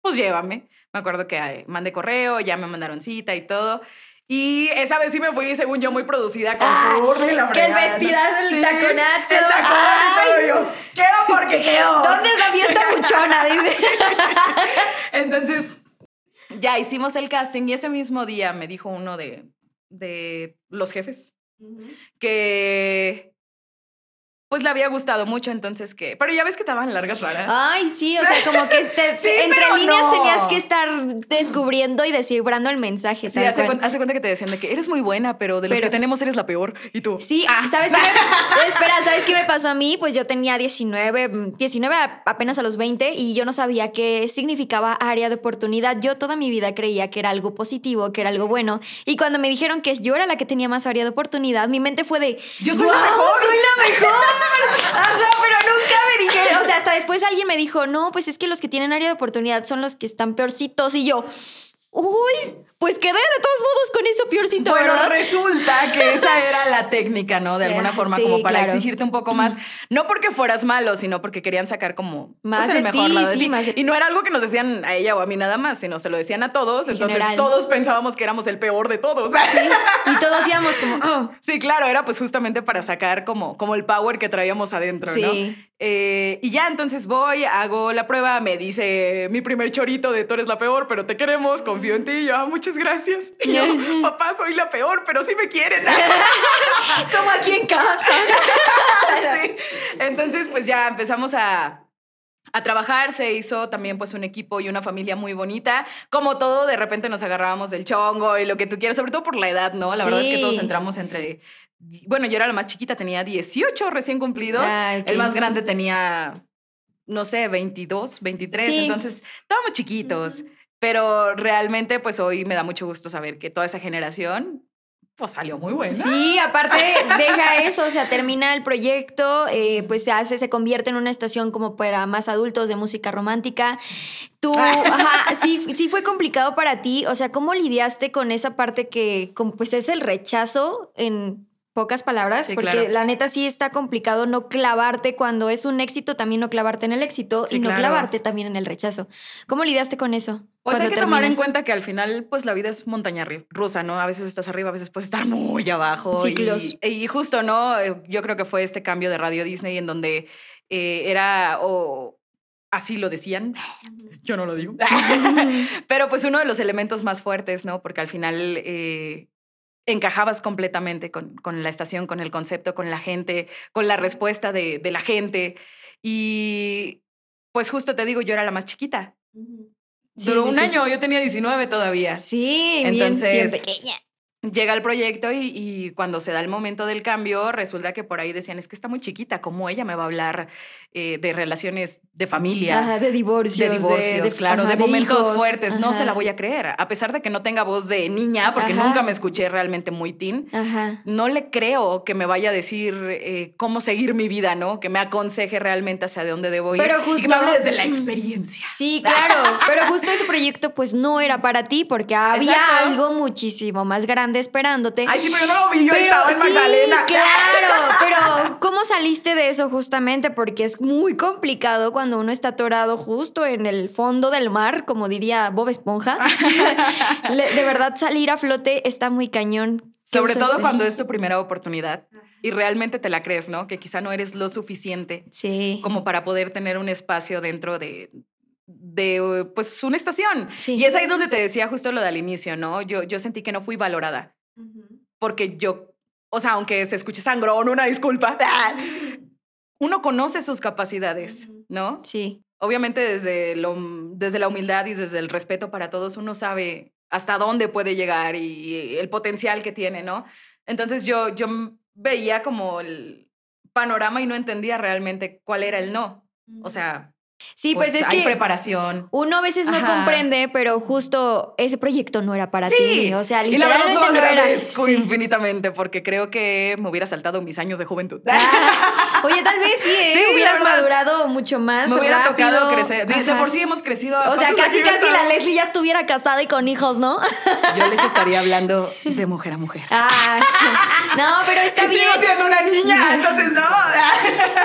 Pues llévame. Me acuerdo que eh, mandé correo, ya me mandaron cita y todo. Y esa vez sí me fui, según yo, muy producida con Ah, turno y la que el vestidazo, el taconazo. El y yo, quedo porque quedo. ¿Dónde es la fiesta buchona? Dice. Entonces, ya hicimos el casting y ese mismo día me dijo uno de, de los jefes que pues le había gustado mucho, entonces que... Pero ya ves que estaban largas varas. Ay, sí, o sea, como que te- Sí, entre líneas no. tenías que estar descubriendo y descifrando el mensaje. Sí, hace, cuenta que te decían de que eres muy buena, pero de los Pero- que tenemos eres la peor. Y tú. Sí, ah, ¿sabes qué? me- espera, ¿sabes qué me pasó a mí? Pues yo tenía 19, mm, 19 a- apenas a los 20 y yo no sabía qué significaba área de oportunidad. Yo toda mi vida creía que era algo positivo, que era algo bueno. Y cuando me dijeron que yo era la que tenía más área de oportunidad, mi mente fue de... Yo soy la "Guau, mejor". ¡Soy la mejor! Pero nunca me dijeron... O sea, hasta después alguien me dijo, no, pues es que los que tienen área de oportunidad son los que están peorcitos. Y yo... Uy, pues quedé de todos modos con eso peorcito, Bueno, ¿verdad? resulta que esa era la técnica, ¿no? De alguna forma, sí, como para claro. exigirte un poco más. No porque fueras malo, sino porque querían sacar como Más pues, el de mejor lado de sí, ti. más de- Y no era algo que nos decían a ella o a mí nada más, sino se lo decían a todos. En Entonces general. todos pensábamos que éramos el peor de todos. Sí, y todos hacíamos como... "Oh". Sí, claro, era pues justamente para sacar como, como el power que traíamos adentro, ¿no? Eh, y ya entonces voy, hago la prueba, me dice mi primer chorito de tú eres la peor, pero te queremos, confío en ti. Y yo, ah, muchas gracias. Y yo, papá, soy la peor, pero sí me quieren. Como aquí en casa. Sí. Entonces, pues ya empezamos a, a trabajar, se hizo también pues un equipo y una familia muy bonita. Como todo, de repente nos agarrábamos del chongo y lo que tú quieras, sobre todo por la edad, ¿no? La verdad es que todos entramos entre bueno, yo era la más chiquita, tenía 18 recién cumplidos. Ah, el más sí. grande tenía, no sé, 22, 23. Sí. Entonces, estábamos chiquitos. Pero realmente, pues hoy me da mucho gusto saber que toda esa generación, pues salió muy buena. Sí, aparte deja eso, o sea, termina el proyecto, eh, pues se hace, se convierte en una estación como para más adultos de música romántica. Tú, ajá, sí, sí fue complicado para ti, o sea, ¿cómo lidiaste con esa parte que, como, pues es el rechazo en pocas palabras? Sí, porque claro. la neta sí está complicado no clavarte cuando es un éxito, también no clavarte en el éxito Sí, y no claro. clavarte también en el rechazo. ¿Cómo lidiaste con eso? Pues hay que tomar en cuenta que al final, pues la vida es montaña rusa, ¿no? A veces estás arriba, a veces puedes estar muy abajo. Ciclos. Y, y justo, ¿no? Eh, Yo creo que fue este cambio de Radio Disney en donde eh, era, o así lo decían, yo no lo digo, pero pues uno de los elementos más fuertes, ¿no? Porque al final eh, encajabas completamente con, con la estación, con el concepto, con la gente, con la respuesta de, de la gente. Y pues justo te digo, yo era la más chiquita. Sí, Duró sí, un sí. año, yo tenía 19 todavía. Sí, bien- bien, Entonces, pequeña. Llega el proyecto y, y cuando se da el momento del cambio, resulta que por ahí decían, es que está muy chiquita, ¿cómo ella me va a hablar eh, de relaciones de familia? Ajá, de divorcios. de divorcios, claro, ajá, de momentos hijos, fuertes. No se la voy a creer. A pesar de que no tenga voz de niña, porque nunca me escuché realmente muy teen, no le creo que me vaya a decir eh, cómo seguir mi vida, ¿no? Que me aconseje realmente hacia dónde debo ir. Pero Y que justo- me hable desde la experiencia. Sí, claro, pero justo ese proyecto pues no era para ti porque había Exacto. algo muchísimo más grande esperándote. Ay, sí, pero yo no lo vi, yo pero estaba en sí, Magdalena. claro, pero ¿cómo saliste de eso justamente? Porque es muy complicado cuando uno está atorado justo en el fondo del mar, como diría Bob Esponja. De verdad salir a flote está muy cañón. ¿Qué Sobre todo cuando es tu primera oportunidad y realmente te la crees, ¿no? Que quizá no eres lo suficiente Sí. como para poder tener un espacio dentro de, de pues, una estación. Sí. Y es ahí donde te decía justo lo del inicio, ¿no? Yo, yo sentí que no fui valorada porque yo, o sea, aunque se escuche sangrón, una disculpa, uno conoce sus capacidades, ¿no? Sí. Obviamente desde, lo, desde la humildad y desde el respeto para todos, uno sabe hasta dónde puede llegar y el potencial que tiene, ¿no? Entonces yo, yo veía como el panorama y no entendía realmente cuál era el no. O sea, Sí, pues, es hay que preparación. Uno a veces no comprende, pero justo ese proyecto no era para ti. O sea, y la verdad literalmente lo no era. agradezco Sí. infinitamente porque creo que me hubiera saltado mis años de juventud. Ah, Oye, tal vez sí, ¿eh? Sí, hubieras madurado mucho más. me hubiera rápido. tocado crecer. De, por sí hemos crecido. O sea, casi, casi la. Leslie ya estuviera casada y con hijos, ¿no? Yo les estaría hablando de mujer a mujer. Ah, no, pero está Estoy bien. siendo una niña, entonces no.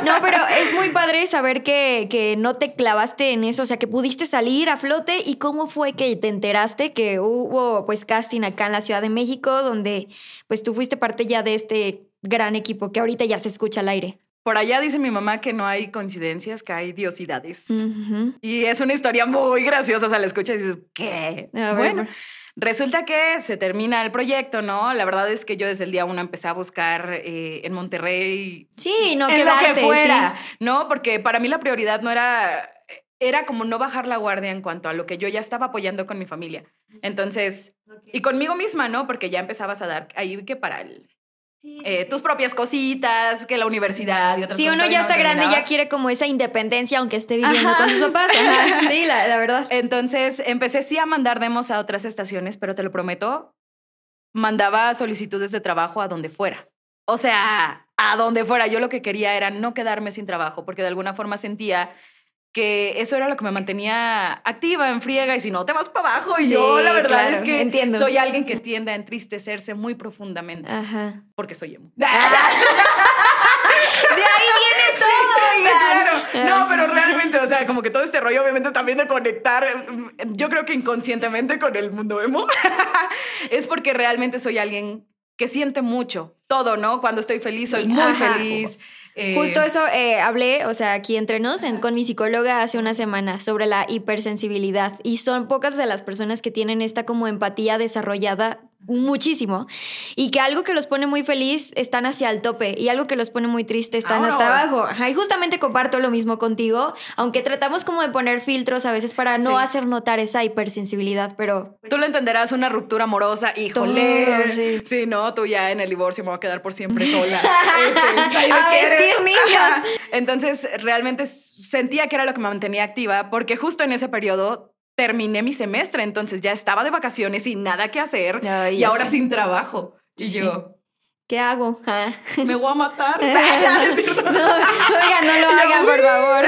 No, pero es muy padre saber que, que no te clavaste en eso, o sea, que pudiste salir a flote y cómo fue que te enteraste que hubo pues casting acá en la Ciudad de México, donde pues tú fuiste parte ya de este gran equipo que ahorita ya se escucha al aire. Por allá dice mi mamá que no hay coincidencias, que hay diosidades. Y es una historia muy graciosa, o sea, la escuchas y dices, ¿qué? A ver, bueno, bueno. Resulta que se termina el proyecto, ¿no? La verdad es que yo desde el día uno empecé a buscar eh, en Monterrey Sí, no en quedarte, lo que fuera, sí. ¿no? Porque para mí la prioridad no era, era como no bajar la guardia en cuanto a lo que yo ya estaba apoyando con mi familia. Entonces, y conmigo misma, ¿no? Porque ya empezabas a dar ahí que para el, eh, tus propias cositas, que la universidad y otras Sí, cosas uno todavía ya no está grande, terminaba. ya quiere como esa independencia, aunque esté viviendo Ajá. con sus papás. Ajá, Sí, la, la verdad. Entonces empecé sí a mandar demos a otras estaciones, pero te lo prometo, mandaba solicitudes de trabajo a donde fuera. O sea, a donde fuera. Yo lo que quería era no quedarme sin trabajo, porque de alguna forma sentía que eso era lo que me mantenía activa, en friega, y si no, te vas para abajo. Y Sí, yo, la verdad claro, es que entiendo. soy alguien que tiende a entristecerse muy profundamente, Ajá. porque soy emo. De ahí viene todo, oigan. Claro, no, pero realmente, o sea, como que todo este rollo, obviamente también de conectar, mm, yo creo que inconscientemente con el mundo emo, es porque realmente soy alguien que siente mucho todo, ¿no? Cuando estoy feliz, soy Sí, muy ajá. feliz. Eh, Justo eso eh, hablé, o sea, aquí entre nos, en- con mi psicóloga hace una semana sobre la hipersensibilidad. Y son pocas de las personas que tienen esta como empatía desarrollada muchísimo. Y que algo que los pone muy feliz están hacia el tope y algo que los pone muy triste están Vámonos. hasta abajo. Ajá, y justamente comparto lo mismo contigo, aunque tratamos como de poner filtros a veces para no Sí. hacer notar esa hipersensibilidad, pero Tú lo entenderás, una ruptura amorosa, híjole. Todo, sí. sí. no, tú ya en el divorcio me voy a quedar por siempre sola. Este, A vestir niños. Ajá. Entonces, realmente sentía que era lo que me mantenía activa, porque justo en ese periodo terminé mi semestre, entonces ya estaba de vacaciones sin nada que hacer Ay, y ahora sé. sin trabajo. Y Sí. yo, ¿qué hago? Ah. me voy a matar. No, oigan, no lo hagan, por favor.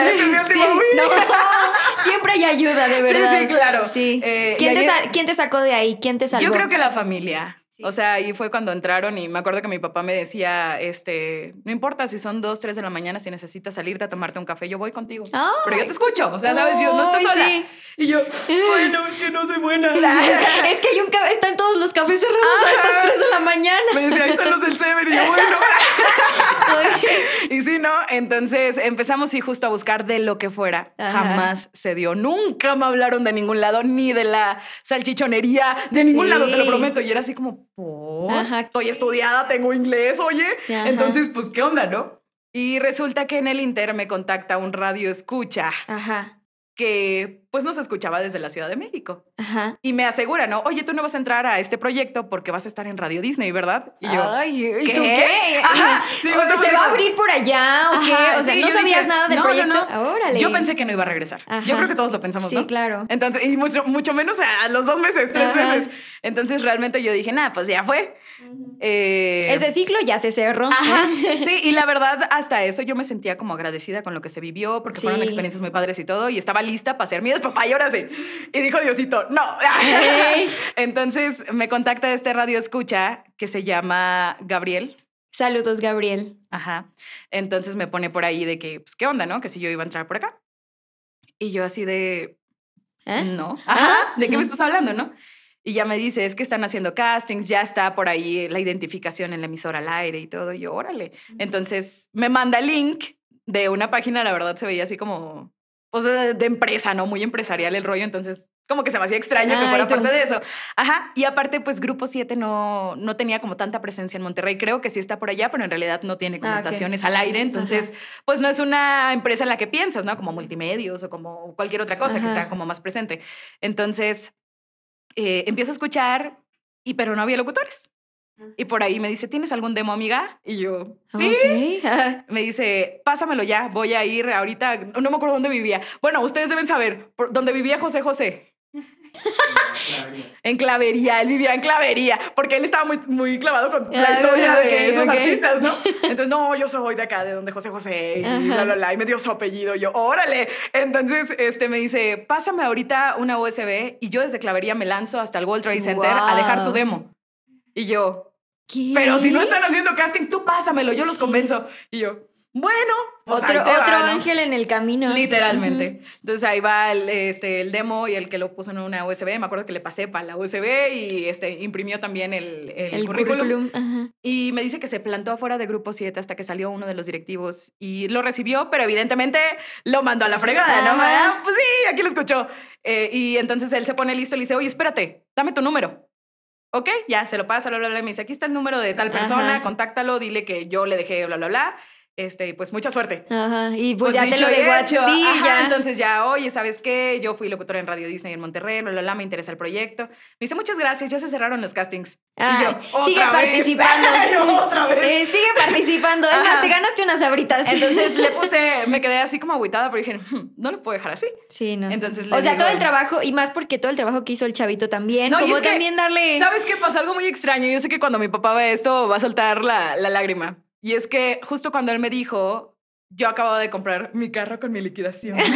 Sí, no, siempre hay ayuda, de Sí, verdad. sí, claro. Sí. Eh, ¿Quién, y te ayer- quién te sacó de ahí? ¿Quién te salvó? Yo creo que la familia. Sí. O sea, ahí fue cuando entraron y me acuerdo que mi papá me decía, este, no importa si son dos, tres de la mañana, si necesitas salirte a tomarte un café, yo voy contigo. Ay. Pero yo te escucho, o sea, sabes, yo no estoy Ay, sola. sí. Y yo, bueno, es que no soy buena. es que hay un ca- están todos los cafés cerrados a estas 3 de la mañana. Me decía, ahí están los del Sever y yo, bueno. Y sí, ¿no? Entonces empezamos sí justo a buscar de lo que fuera. Ajá. Jamás se dio. Nunca me hablaron de ningún lado, ni de la salchichonería, de ningún Sí. lado, te lo prometo. Y era así como, Ajá. Estoy estudiada, tengo inglés, oye. Ajá. Entonces, pues, ¿qué onda, no? Y resulta que en el Inter me contacta un radio escucha Ajá, que pues nos escuchaba desde la Ciudad de México. ajá. Y me asegura, ¿no? Oye, tú no vas a entrar a este proyecto porque vas a estar en Radio Disney, ¿verdad? Y yo, Ay, ¿y ¿qué? tú qué? Ajá, sí, O ¿Se va a abrir por allá o qué? Ajá, O sea, sí, ¿no sabías dije, nada del no, proyecto? no. Órale. Yo pensé que no iba a regresar. Ajá. Yo creo que todos lo pensamos, Sí, ¿no? claro. Entonces, y mucho, mucho menos a los dos meses, tres meses. Entonces, realmente yo dije, nada, pues ya fue. Eh, Ese ciclo ya se cerró. Ajá. Sí, y la verdad, hasta eso yo me sentía como agradecida con lo que se vivió, porque fueron experiencias muy padres y todo, y estaba lista para ser mi papá y ahora sí. Y dijo Diosito, no. Entonces me contacta este radio escucha que se llama Gabriel. Saludos, Gabriel. Ajá. Entonces me pone por ahí de que, pues, ¿qué onda, no? Que si yo iba a entrar por acá. Y yo así de, ¿Eh? no. Ajá. Ah. ¿De qué me estás hablando, no? Y ya me dice, es que están haciendo castings, ya está por ahí la identificación en la emisora al aire y todo. Y yo, órale. Entonces me manda el link de una página, la verdad se veía así como, pues de, de empresa, ¿no? Muy empresarial el rollo. Entonces, como que se me hacía extraño que Ay, fuera tú. parte de eso. Ajá. Y aparte, pues Grupo 7 no, no tenía como tanta presencia en Monterrey. Creo que sí está por allá, pero en realidad no tiene como Ah, estaciones al aire. Entonces, pues no es una empresa en la que piensas, ¿no? Como multimedios o como cualquier otra cosa que Ajá. está como más presente. Entonces, eh, empiezo a escuchar, y pero no había locutores. Y por ahí me dice, ¿tienes algún demo, amiga? Y yo, sí. Ah, Me dice, pásamelo ya, voy a ir ahorita. No me acuerdo dónde vivía. Bueno, ustedes deben saber, por- ¿dónde vivía José José? En Clavería, él vivía en Clavería, porque él estaba muy, muy clavado con la Ah, historia de esos artistas, ¿no? Entonces, no, yo soy de acá, de donde José José, y Ajá. bla, bla, bla, y me dio su apellido, yo, órale. Entonces, este, me dice, pásame ahorita una USB, y yo desde Clavería me lanzo hasta el World Trade Center a dejar tu demo. Y yo, ¿Qué? pero si no están haciendo casting, tú pásamelo, yo los Sí. convenzo. Y yo, bueno, pues Otro, ahí te va, otro ¿no? ángel en el camino. Literalmente. Entonces ahí va el, este, el demo y el que lo puso en una USB. Me acuerdo que le pasé para la USB y este, imprimió también el, el El currículum. Y me dice que se plantó afuera de Grupo 7 hasta que salió uno de los directivos y lo recibió, pero evidentemente lo mandó a la fregada, ¿no? Ah, pues sí, aquí lo escuchó. Eh, y entonces él se pone listo y le dice, oye, espérate, dame tu número. Ok, ya se lo pasa, bla, bla, bla. Me dice, aquí está el número de tal persona, Ajá. contáctalo, dile que yo le dejé, bla, bla, bla. Este, pues mucha suerte. Ajá. Y pues, ya te lo a ti. Ajá, ya. Entonces ya, oye, ¿sabes qué? Yo fui locutora en Radio Disney en Monterrey, bla, bla, me interesa el proyecto. Me dice, muchas gracias, ya se cerraron los castings. Ay, y yo, sigue "¿Otra vez?". participando. Yo, otra vez. Eh, sigue participando. Es más, te ganaste unas abritas. Entonces le puse, me quedé así como agüitada, pero dije, "Hmm, no lo puedo dejar así. Sí, no. Entonces o sea, digo- todo el trabajo, y más porque todo el trabajo que hizo el chavito también. No, como es que, también darle. ¿Sabes qué pasó? Algo muy extraño. Yo sé que cuando mi papá ve esto va a soltar la, la lágrima. Y es que justo cuando él me dijo, yo acababa de comprar mi carro con mi liquidación.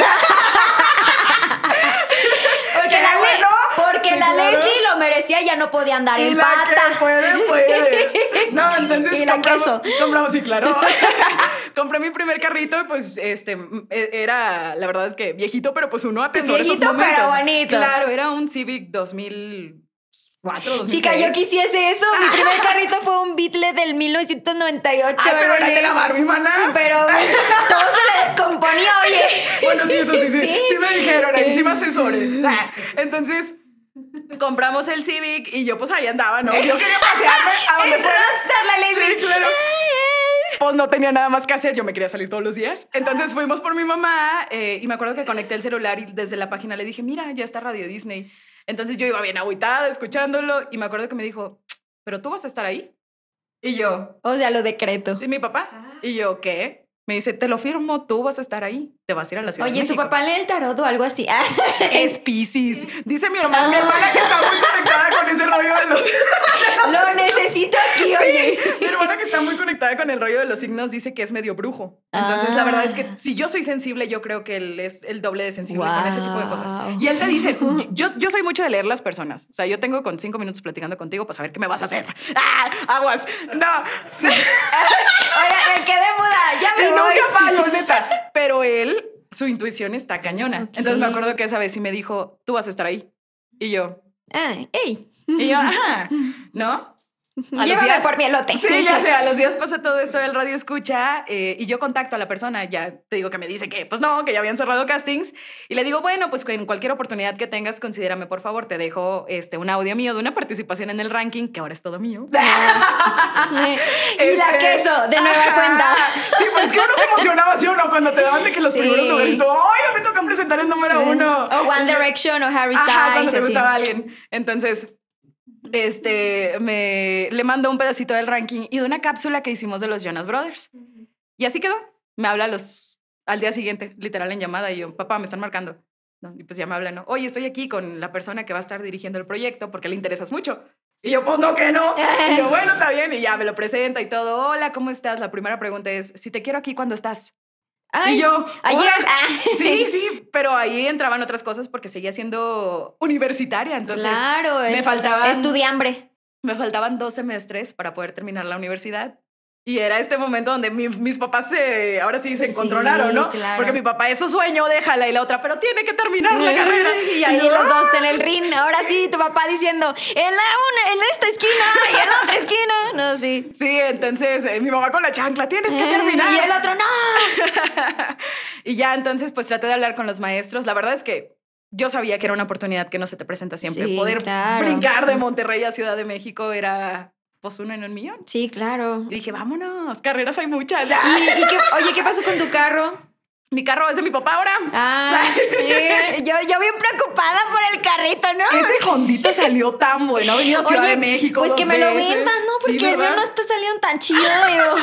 Porque ¡Qué la, bueno! porque Sí, la claro. Leslie lo merecía, ya no podía andar Y en la pata. que puede, puede. No, entonces Y la compramos, queso. compramos, sí, claro. Compré mi primer carrito y pues este e- era, la verdad es que viejito, pero pues uno atesora esos Viejito, pero momentos. bonito. Claro, era un Civic 2004, 2006. Chica, yo quisiese eso. Mi primer Beatle del 1998. Ay, pero la de la Barbie, maná. Pero todo se le descomponía, oye. Bueno, sí, eso sí, sí. Sí, Sí. me dijeron, ahí sí me asesoré. Ah, Entonces, compramos el Civic y yo pues ahí andaba, ¿no? Yo quería pasearme a donde fuera. la Leslie. Sí, claro. Pues no tenía nada más que hacer, yo me quería salir todos los días. Entonces fuimos por mi mamá eh, y me acuerdo que conecté el celular y desde la página le dije, mira, ya está Radio Disney. Entonces yo iba bien agüitada escuchándolo y me acuerdo que me dijo, ¿pero tú vas a estar ahí? Y yo, O sea, lo decreto. sí, mi papá. Y yo, ¿qué? Me dice, te lo firmo, tú vas a estar ahí, te vas a ir a la ciudad. de Oye, ¿tu México". papá lee el tarot o algo así? Ah, es Pisces. Dice mi hermana, mi hermana que está muy conectada con ese rollo de los. lo necesito aquí, oye. Mi hermana que está muy conectada con el rollo de los signos dice que es medio brujo. Entonces, la verdad es que Ah. si yo soy sensible, yo creo que él es el doble de sensible con ese tipo de cosas. Y él te dice, yo, yo soy mucho de leer las personas. O sea, yo tengo con cinco minutos platicando contigo para saber qué me vas a hacer. ¡Ah! ¡Aguas! ¡No! Oiga, me quedé muda, ya me Y voy. nunca fallo, neta. Pero él, su intuición está cañona. Entonces me acuerdo que esa vez sí me dijo, tú vas a estar ahí. Y yo, Ah, ey, y yo, ajá, ¿no? A llévame días- por mi elote. Sí, ya sé, a los días pasa todo esto del radio escucha eh, y yo contacto a la persona, ya te digo que me dice que pues no, que ya habían cerrado castings y le digo, bueno, pues en cualquier oportunidad que tengas, considérame por favor, te dejo este, un audio mío de una participación en el ranking, que ahora es todo mío. y la Este, queso, de nueva ajá. cuenta. Sí, pues que uno se emocionaba, ¿sí o no? Cuando te daban de que los Sí. primeros lugares, tú, ¡ay, ya me toca presentar el número uno! O One Direction o Harry Styles. Ajá, cuando te gustaba alguien. Entonces, este, me, le mando un pedacito del ranking y de una cápsula que hicimos de los Jonas Brothers. Y así quedó. Me habla los, al día siguiente, literal en llamada, y yo, papá, me están marcando. ¿no? Y pues ya me hablan, ¿no? Oye, estoy aquí con la persona que va a estar dirigiendo el proyecto porque le interesas mucho. Y yo, pues no, que no. Y yo, bueno, está bien. Y ya me lo presenta y todo. Hola, ¿cómo estás? La primera pregunta es, si te quiero aquí, ¿cuándo estás? Ay, y yo, ayer. Ah. Sí, sí, pero ahí entraban otras cosas porque seguía siendo universitaria. Entonces, claro, me es faltaban- estudiambre. me faltaban dos semestres para poder terminar la universidad. Y era este momento donde mi- mis papás se, ahora sí se Sí, encontronaron, ¿no? claro. Porque mi papá es su sueño, déjala, y la otra, pero tiene que terminar la carrera. Y ahí yo, los dos en el ring. Ahora sí, tu papá diciendo, en, la una, en esta esquina y en la otra esquina. No, sí. Sí, entonces eh, mi mamá con la chancla, tienes que terminar. Y el otro, no. y ya entonces pues traté de hablar con los maestros. La verdad es que yo sabía que era una oportunidad que no se te presenta siempre. Sí, Poder claro. brincar de Monterrey a Ciudad de México era pues uno en un millón. Sí, claro. Y dije, vámonos, carreras hay muchas. ¿Y, y qué, oye, ¿qué pasó con tu carro? Mi carro es de mi papá ahora. Ah, sí, yo, yo bien preocupada por el carrito, ¿no? Ese Hondita salió tan bueno. Ha venido a Ciudad Oye, de México. Pues dos que me lo vendan, ¿no? Sí, Porque el mío no está saliendo tan chido, digo.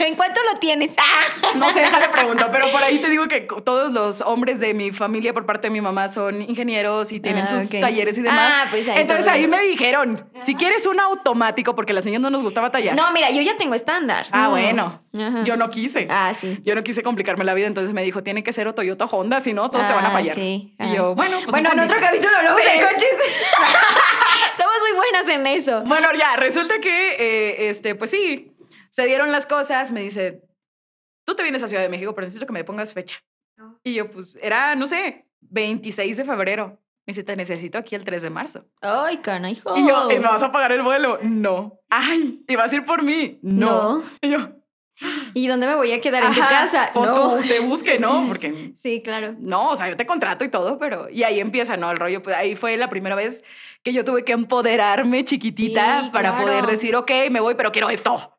¿En cuánto lo tienes? Ah. No sé, déjale pregunto, pero por ahí te digo que todos los hombres de mi familia por parte de mi mamá son ingenieros y tienen Ah, sus talleres y demás. Ah, pues ahí Entonces ahí bien. me dijeron, si quieres un automático, porque las niñas no nos gustaba tallar. No, mira, yo ya tengo estándar. Ah, bueno. Ajá. Yo no quise. Ah, sí. Yo no quise complicarme la vida, entonces me dijo, tiene que ser o Toyota o Honda, si no, todos te van a Ah, fallar. sí. Y Ah. yo, bueno, pues Bueno, en otro capítulo hablamos Sí. de coches. Somos muy buenas en eso. Bueno, ya, resulta que, eh, este, pues sí, se dieron las cosas, me dice, tú te vienes a Ciudad de México, pero necesito que me pongas fecha. Y yo, pues, era, no sé, 26 de febrero. Me dice, te necesito aquí el 3 de marzo. Ay, canajo. Y yo, ¿y me vas a pagar el vuelo? No. Ay, ¿y vas a ir por mí? No. No. Y yo, ¿Y dónde me voy a quedar? ¿En tu "Ajá, casa? Pues no. como usted busque, ¿no? Porque Sí, claro. no, o sea, yo te contrato y todo, pero... Y ahí empieza, ¿no? El rollo, pues ahí fue la primera vez que yo tuve que empoderarme chiquitita Sí, para claro. poder decir, ok, me voy, pero quiero esto.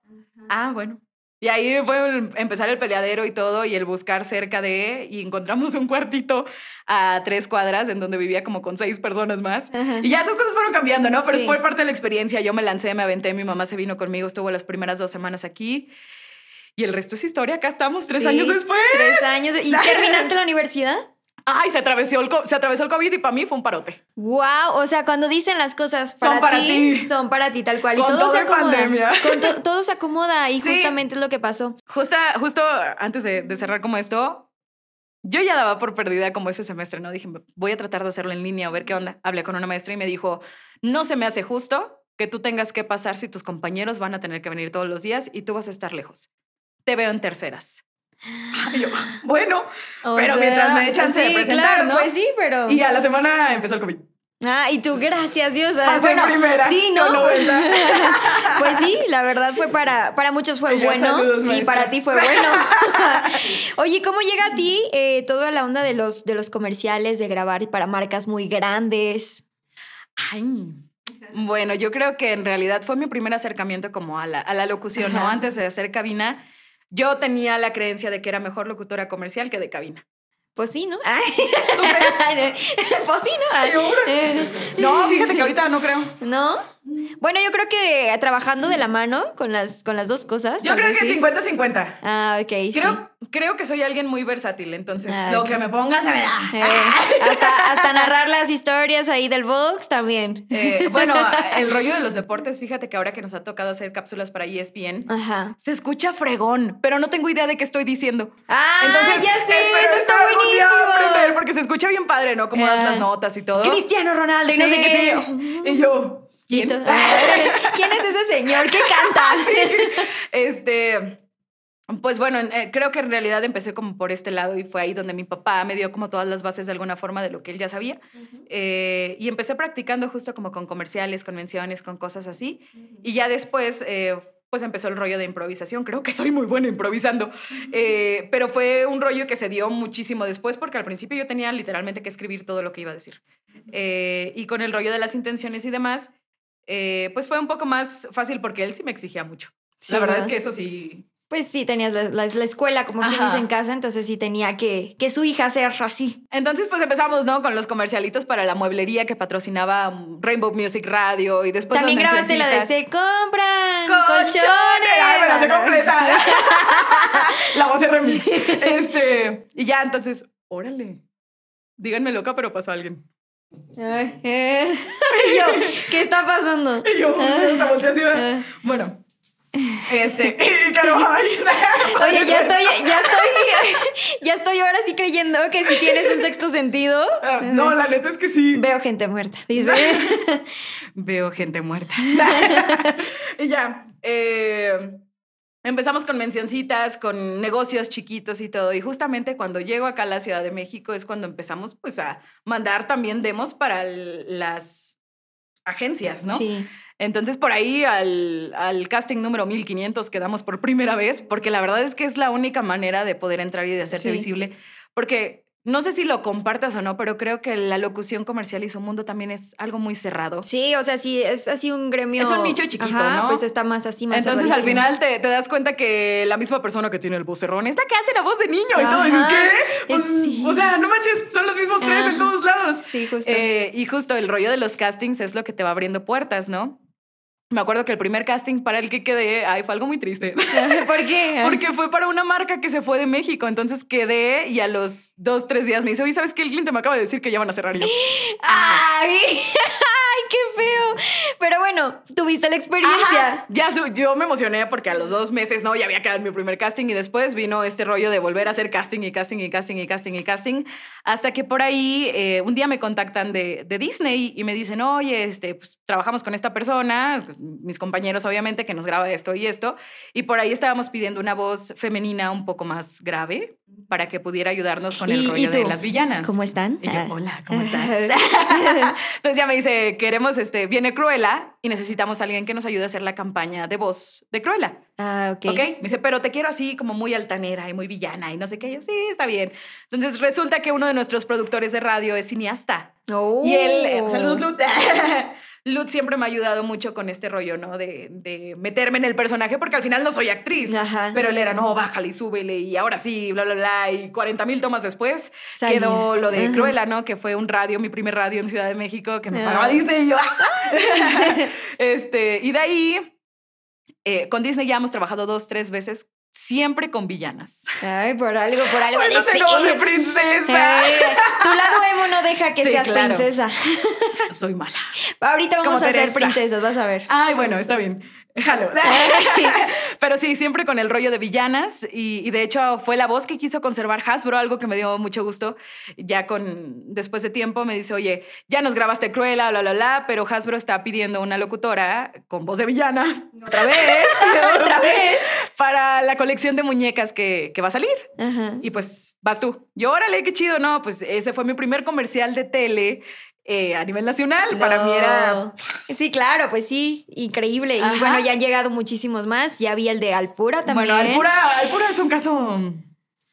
Ah, bueno. Y ahí fue el- empezar el peleadero y todo, y el buscar cerca de... Y encontramos un cuartito a tres cuadras en donde vivía como con seis personas más. Ajá. Y ya esas cosas fueron cambiando, ¿no? Pero Sí. fue parte de la experiencia. Yo me lancé, me aventé, mi mamá se vino conmigo, estuvo las primeras dos semanas aquí. Y el resto es historia, acá estamos tres Sí, años después. Tres años. ¿Y terminaste la universidad? Ay, se atravesó el, se atravesó el COVID y para mí fue un parote. Wow, o sea, cuando dicen las cosas Son para, ti, ti. son para ti tal cual. Con y todo todo se acomoda. pandemia. Con to- todo se acomoda y Sí. justamente es lo que pasó. Justo, justo antes de, de cerrar como esto, yo ya daba por perdida como ese semestre, ¿no? Dije, voy a tratar de hacerlo en línea, a ver qué onda. Hablé con una maestra y me dijo, no se me hace justo que tú tengas que pasar si tus compañeros van a tener que venir todos los días y tú vas a estar lejos. Te veo en terceras. Y yo, bueno, O Pero mientras me echan de sí, presentar, claro, ¿no? pues sí, pero. y a la semana empezó el COVID. Ah, y tú, gracias Dios. Pasé bueno, primera, sí, ¿no? 90. pues sí, la verdad fue para, para muchos fue Y bueno saludos, y maestra. para ti fue bueno. Oye, ¿cómo llega a ti eh, toda la onda de los, de los comerciales, de grabar para marcas muy grandes? Ay. Bueno, yo creo que en realidad fue mi primer acercamiento como a la, a la locución, ¿no? Antes de hacer cabina, yo tenía la creencia de que era mejor locutora comercial que de cabina. Pues sí, ¿no? ¿Tú crees? pues sí, ¿no? Ay. Eh, No, fíjate que ahorita no creo. ¿No? Bueno, yo creo que trabajando de la mano con las, con las dos cosas. Yo creo que sí. 50-50. Ah, ok. sí. Creo, creo que soy alguien muy versátil, entonces Ah, lo que me pongas se me da. Eh, hasta, hasta narrar las historias ahí del box también. Eh, bueno, el rollo de los deportes, fíjate que ahora que nos ha tocado hacer cápsulas para ESPN, Ajá. se escucha fregón, pero no tengo idea de qué estoy diciendo. Ah, Entonces, ya sé, eso está día aprender, buenísimo. porque se escucha bien padre, ¿no? Como das Ah. las notas y todo. Cristiano Ronaldo y no sé qué sé yo. Y yo. ¿Quién? ¿Quién es ese señor? ¿Qué canta? Este. Pues bueno, en- eh, creo que en realidad empecé como por este lado y fue ahí donde mi papá me dio como todas las bases de alguna forma de lo que él ya sabía. Eh, y empecé practicando justo como con comerciales, convenciones, con cosas así. Y ya después, eh, pues empezó el rollo de improvisación. Creo que soy muy buena improvisando. Eh, pero fue un rollo que se dio muchísimo después porque al principio yo tenía literalmente que escribir todo lo que iba a decir. Eh, y con el rollo de las intenciones y demás, eh, pues fue un poco más fácil porque él sí me exigía mucho. Sí, la verdad ¿verdad? es que eso sí. Pues sí, tenías la, la- la escuela, como quien dice en casa, entonces sí tenía que, que su hija ser así. Entonces, pues empezamos, ¿no? Con los comercialitos para la mueblería que patrocinaba um, Rainbow Music Radio y después. También las grabaste la de se compran ¡Colchones! Ay, me la sé completa. la voz de remix. Este, y ya, entonces, órale. Díganme loca, pero pasó alguien. Ay, eh. Yo, ¿qué está pasando? Y yo, Ah. Ah. Bueno. Este, claro. Oye, ya estoy, ya estoy, ya estoy ahora sí creyendo que si tienes un sexto sentido. Ah, No, la neta es que sí. Veo gente muerta, dice. Veo gente muerta. y ya. eh, empezamos con mencioncitas, con negocios chiquitos y todo. Y justamente cuando llego acá a la Ciudad de México es cuando empezamos pues a mandar también demos para las agencias, ¿no? Sí. Entonces por ahí al, al casting número 1500 quedamos por primera vez, porque la verdad es que es la única manera de poder entrar y de hacerte Sí. visible, porque no sé si lo compartas o no, pero creo que la locución comercial y su mundo también es algo muy cerrado. Sí, o sea, sí, es así un gremio. Es un nicho chiquito, Ajá, ¿no? Pues está más así, más Entonces al final te, te das cuenta que la misma persona que tiene el vocerrón, esta que hace la voz de niño y todo, dices. ¿qué? Pues, Es- sí. O sea, no manches, son los mismos tres en todos lados. Sí, justo. Eh, y justo el rollo de los castings es lo que te va abriendo puertas, ¿no? Me acuerdo que el primer casting para el que quedé, ay, fue algo muy triste. ¿Por qué? Porque fue para una marca que se fue de México. Entonces quedé y a los dos, tres días me dice, oye, ¿sabes qué? El cliente me acaba de decir que ya van a cerrar yo. ¡Ay! ¡Ay, qué feo! Pero bueno, tuviste la experiencia. Ajá. Ya su- yo me emocioné porque a los dos meses, ¿no? Ya había quedado en mi primer casting y después vino este rollo de volver a hacer casting y casting y casting y casting y casting. Hasta que por ahí eh, un día me contactan de, de Disney y me dicen, oye, este, pues, trabajamos con esta persona, mis compañeros obviamente, que nos graba esto y esto. Y por ahí estábamos pidiendo una voz femenina un poco más grave para que pudiera ayudarnos con el ¿Y- rollo de las villanas. ¿Cómo están? Y yo, Ah. hola, ¿cómo estás? Entonces ya me dice, queremos, este, viene Cruella y necesitamos a alguien que nos ayude a hacer la campaña de voz de Cruella. Ah, ok. ¿Ok? Me dice, pero te quiero así como muy altanera y muy villana y no sé qué. Yo, sí, está bien. Entonces resulta que uno de nuestros productores de radio es cineasta. Oh. Y él, eh, saludos, Lut. Lut siempre me ha ayudado mucho con este rollo, ¿no? De, de meterme en el personaje, porque al final no soy actriz. Ajá. Pero él era, no, bájale y súbele, y ahora sí, bla, bla, bla. Y 40 mil tomas después Salía. quedó lo de Ajá. Cruella, ¿no? Que fue un radio, mi primer radio en Ciudad de México, que me Ah. pagaba Disney. Y yo, ¡ah! este, y de ahí, eh, con Disney ya hemos trabajado dos, tres veces, siempre con villanas. Ay, por algo, por algo. Bueno, voz de ser. princesa. Eh, tu lado emo no deja que Sí, seas claro. princesa. Soy mala. Ahorita vamos Como a ser Teresa. princesas, vas a ver. Ay, bueno, está bien. Jalo. Pero sí, siempre con el rollo de villanas. Y, y de hecho fue la voz que quiso conservar Hasbro, algo que me dio mucho gusto. Ya con, después de tiempo me dice, oye, ya nos grabaste Cruella, bla, bla, bla, pero Hasbro está pidiendo una locutora con voz de villana Otra vez, otra vez. para la colección de muñecas que, que va a salir. Ajá. Y pues vas tú. Yo, órale, qué chido, ¿no? Pues ese fue mi primer comercial de tele eh, a nivel nacional. Para mí era. Sí, claro, pues sí, increíble. Y bueno, ya han llegado muchísimos más. Ya vi el de Alpura también. Bueno, Alpura, Alpura es un caso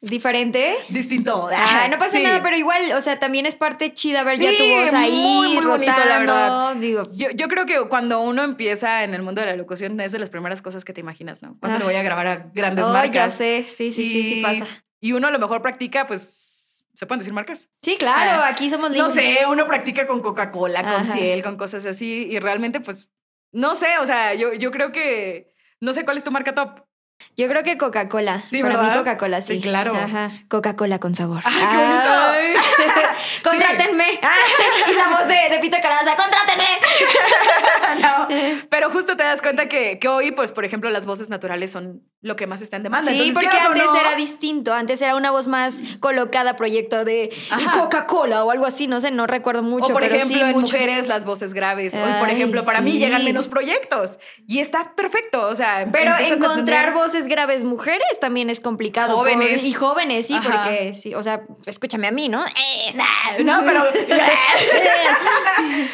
diferente. Distinto. Ah, no pasa Sí. nada, pero igual, o sea, también es parte chida ver ya tu voz ahí, muy, muy bonito, la rotando, verdad. Digo, Yo, yo creo que cuando uno empieza en el mundo de la locución es de las primeras cosas que te imaginas, ¿no? Cuando Ah. voy a grabar a grandes oh, marcas. ya sé, sí, sí, sí, sí pasa. Y uno a lo mejor practica, pues, ¿se pueden decir marcas? Sí, claro, Ah, aquí somos No libres. sé, uno practica con Coca-Cola, con Ajá. Ciel, con cosas así. Y realmente, pues, no sé, o sea, yo, yo creo que, no sé cuál es tu marca top. Yo creo que Coca-Cola. Sí, Para mí. Coca-Cola, sí. Sí, claro. Ajá. Coca-Cola con sabor. ¡Ay, qué bonito! Ay. ¡Contrátenme! y la voz de, de Pito Caraza, ¡contrátenme! No, pero justo te das cuenta que, que hoy, pues, por ejemplo, las voces naturales son lo que más está en demanda. Sí, Entonces, porque o antes no, era distinto. Antes era una voz más colocada, proyecto de. Coca-Cola o algo así. No sé, no recuerdo mucho. o por pero ejemplo, sí, en mucho. mujeres las voces graves. Hoy, por ejemplo, para mí llegan menos proyectos. Y está perfecto. O sea, Pero encontrar voces graves mujeres también es complicado. por- Jóvenes. y jóvenes, sí, Ajá. porque sí, o sea, escúchame a mí, ¿no? Eh, No, pero.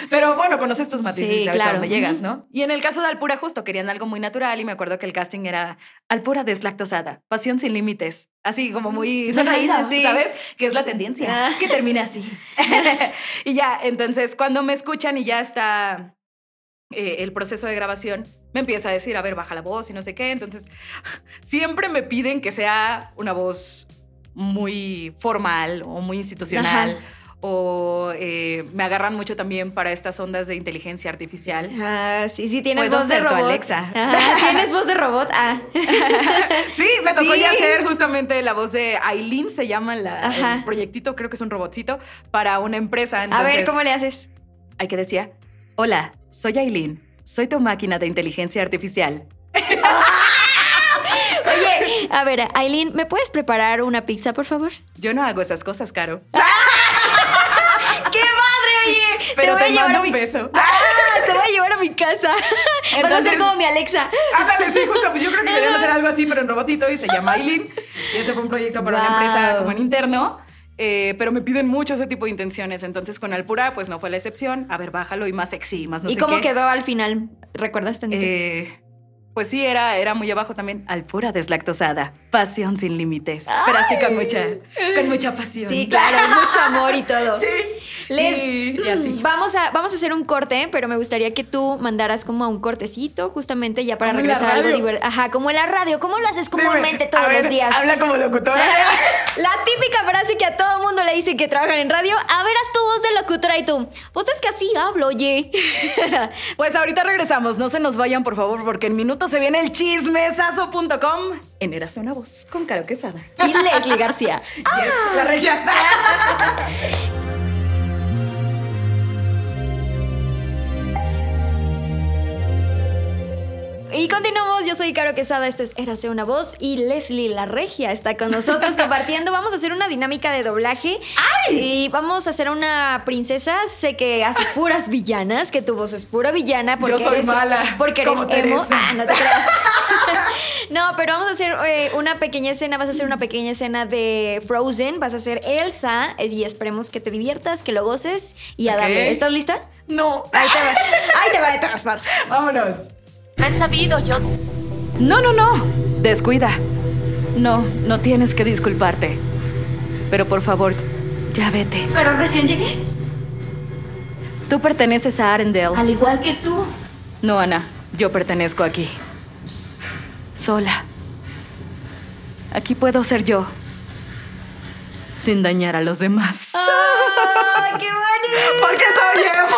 pero bueno, conoces tus matices Sí, y sabes a claro. dónde llegas, ¿no? Y en el caso de Alpura, justo querían algo muy natural y me acuerdo que el casting era Alpura deslactosada, pasión sin límites. Así como muy sonreída, Sí. ¿sabes? Que es la tendencia, Ah. que termine así. y ya, entonces cuando me escuchan y ya está eh, el proceso de grabación, me empieza a decir, a ver, baja la voz y no sé qué. Entonces, siempre me piden que sea una voz muy formal o muy institucional. Ajá. O eh, me agarran mucho también para estas ondas de inteligencia artificial. Ah, sí, sí, tienes voz de robot. Alexa. Ajá, tienes voz de robot. Ah. Sí, me tocó Sí. ya hacer justamente la voz de Aileen, se llama la, el proyectito, creo que es un robotcito, para una empresa. A ver, ¿cómo le haces? Hay que decía, hola, soy Aileen, soy tu máquina de inteligencia artificial. Oye, a ver, Aileen, ¿me puedes preparar una pizza, por favor? Yo no hago esas cosas, Caro. Pero voy te, a llevar mando a mi... un beso. ¡Ah! Te voy a llevar a mi casa. Vas a ser Entonces- como mi Alexa. Ándale, sí, justo. Pues yo creo que querían hacer algo así, pero en robotito y se llama Aileen. Y ese fue un proyecto para una empresa como en interno. eh, pero me piden mucho ese tipo de intenciones. Entonces con Alpura, pues no fue la excepción. A ver, bájalo y más sexy, más no ¿Y sé cómo qué. quedó al final? ¿Recuerdas tantito? Eh, pues sí, era, era muy abajo también. Alpura deslactosada. Pasión sin límites. Pero así con mucha, con mucha pasión. sí, claro, mucho amor y todo. Sí. Les- y, y así. Vamos a, vamos a hacer un corte, pero me gustaría que tú mandaras como a un cortecito, justamente ya para regresar a algo divertido. Ajá, como en la radio. ¿Cómo lo haces comúnmente todos ver, los días? Habla como locutora. La típica frase que a todo mundo dicen que trabajan en radio. A ver, haz tu voz de locutora y tú. Pues es que así hablo, oye. Pues ahorita regresamos, no se nos vayan por favor, porque en minutos se viene el chismesazo.com en Érase una voz con Caro Quesada. y Leslie García. Yes, la Y continuamos, yo soy Caro Quesada, esto es Érase una voz y Leslie La Regia está con nosotros compartiendo. Vamos a hacer una dinámica de doblaje y vamos a hacer una princesa. Sé que haces puras villanas, que tu voz es pura villana porque Yo soy eres mala, porque eres emo. Teresa. Ah, no te creas. no, pero vamos a hacer eh, una pequeña escena, vas a hacer una pequeña escena de Frozen, vas a hacer Elsa y esperemos que te diviertas, que lo goces y a darle. ¿Estás lista? No, Ahí te va. Ahí te va de todas manos. vámonos. Han sabido, yo. No, no, no. Descuida. No, no tienes que disculparte. Pero por favor, ya vete. Pero recién llegué. Tú perteneces a Arendelle. Al igual que tú. No, Ana, yo pertenezco aquí. Sola. Aquí puedo ser yo. Sin dañar a los demás. ¡Ay, qué bonito! Porque soy emo.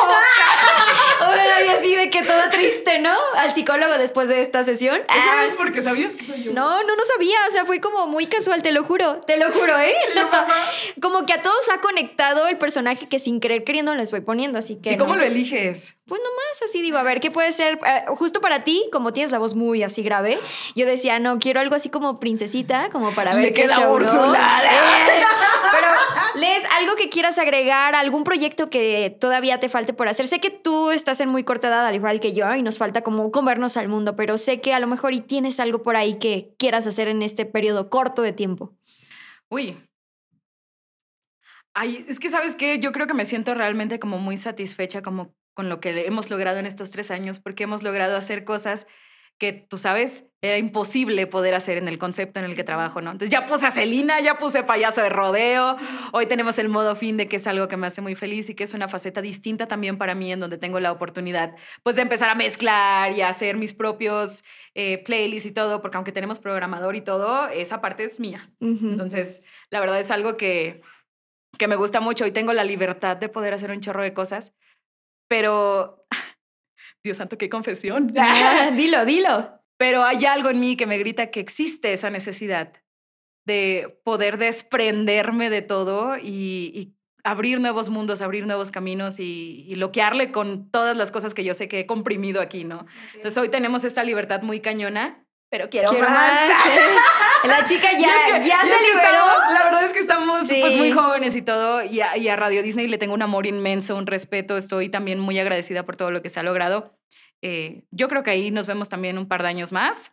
Ay, así de que toda triste, ¿no? Al psicólogo después de esta sesión. Eso Ah, es porque sabías que soy yo. No, no, no sabía. O sea, fue como muy casual, te lo juro. Te lo juro, ¿eh? como que a todos ha conectado el personaje que sin querer queriendo les voy poniendo, así que. ¿Y cómo no. lo eliges? Pues nomás así digo, a ver, ¿qué puede ser? Eh, justo para ti, como tienes la voz muy así grave, yo decía, no, quiero algo así como princesita, como para ver Me qué queda. Úrsula. Eh, pero, Les, algo que quieras agregar, algún proyecto que todavía te falte por hacer. Sé que tú estás en muy corta edad, al igual que yo, y nos falta como comernos al mundo, pero sé que a lo mejor y tienes algo por ahí que quieras hacer en este periodo corto de tiempo. Uy. Ay, es que sabes qué, yo creo que me siento realmente como muy satisfecha como con lo que hemos logrado en estos tres años, porque hemos logrado hacer cosas que tú sabes, era imposible poder hacer en el concepto en el que trabajo, ¿no? Entonces ya puse a Celina, ya puse payaso de rodeo, hoy tenemos el modo fin de que es algo que me hace muy feliz y que es una faceta distinta también para mí en donde tengo la oportunidad pues de empezar a mezclar y a hacer mis propios eh, playlists y todo, porque aunque tenemos programador y todo, esa parte es mía. Entonces, la verdad es algo que, que me gusta mucho. Y tengo la libertad de poder hacer un chorro de cosas, pero, Dios santo, qué confesión. Ah, dilo, dilo. Pero hay algo en mí que me grita que existe esa necesidad de poder desprenderme de todo y, y abrir nuevos mundos, abrir nuevos caminos y, y loquearle con todas las cosas que yo sé que he comprimido aquí, ¿no? Entonces hoy tenemos esta libertad muy cañona, pero quiero, Quiero más. más. La chica ya, es que- ya se es liberó. estamos- la verdad es que estamos Sí. pues muy jóvenes y todo. Y a, y a Radio Disney le tengo un amor inmenso, un respeto. Estoy también muy agradecida por todo lo que se ha logrado. Eh, yo creo que ahí nos vemos también un par de años más.